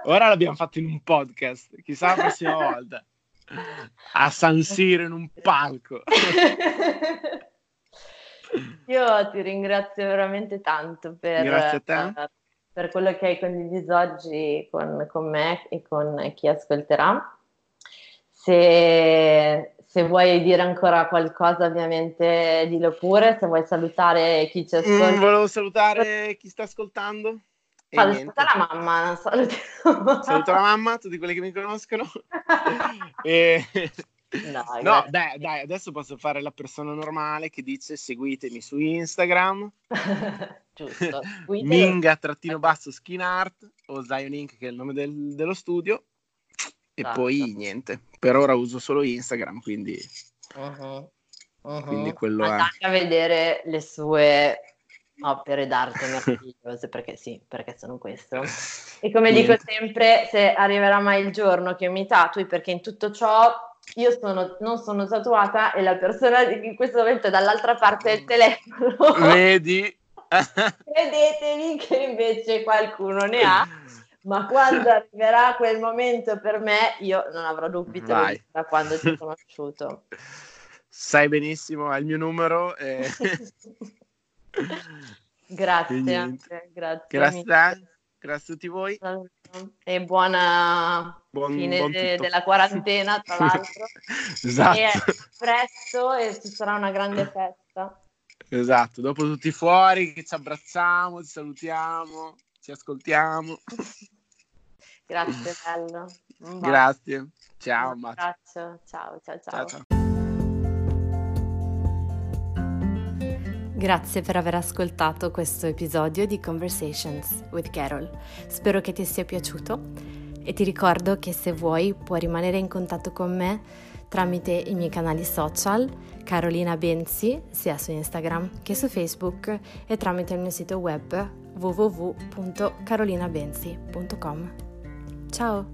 Ora l'abbiamo fatto in un podcast, chissà la prossima volta. A San Siro in un palco. *laughs*
Io ti ringrazio veramente tanto per, uh, per quello che hai condiviso oggi con, con, me e con chi ascolterà. Se, se, vuoi dire ancora qualcosa, ovviamente dillo pure. Se vuoi salutare chi ci ascolta. Mm,
volevo salutare chi sta ascoltando.
Saluta la mamma, non
salutiamo. Saluto la mamma, tutti quelli che mi conoscono. *laughs* e... No, no dai, dai, adesso posso fare la persona normale che dice seguitemi su Instagram. *laughs*
Giusto. *laughs*
Minga-basso skin art o Zion Inc. che è il nome del, dello studio. E esatto. poi niente, per ora uso solo Instagram, quindi... Uh-huh. Uh-huh. Quindi quello
Andate è. a vedere le sue opere d'arte meravigliose perché sì, perché sono questo. E come dico sempre, se arriverà mai il giorno che mi tatui, perché in tutto ciò io sono, non sono tatuata e la persona in questo momento è dall'altra parte del telefono.
Vedi? *laughs*
Credetevi che invece qualcuno ne ha. *laughs* ma quando *laughs* arriverà quel momento per me, io non avrò dubbi da quando ti ho conosciuto.
Sai benissimo, è il mio numero. E... *laughs*
grazie, anche,
grazie. Grazie, grazie a tutti voi.
E buona buon, fine buon de- della quarantena, tra *laughs* l'altro. esatto. E presto e ci sarà una grande festa.
Esatto, dopo tutti fuori che ci abbracciamo, ci salutiamo, ci ascoltiamo.
Grazie, bello.
Grazie. Ciao,
Un abbraccio. Ciao, ciao, ciao. ciao, ciao.
Grazie per aver ascoltato questo episodio di Conversations with Carol. Spero che ti sia piaciuto e ti ricordo che se vuoi puoi rimanere in contatto con me tramite i miei canali social, Carolina Benzi, sia su Instagram che su Facebook e tramite il mio sito web www.carolinabenzi.com. Ciao!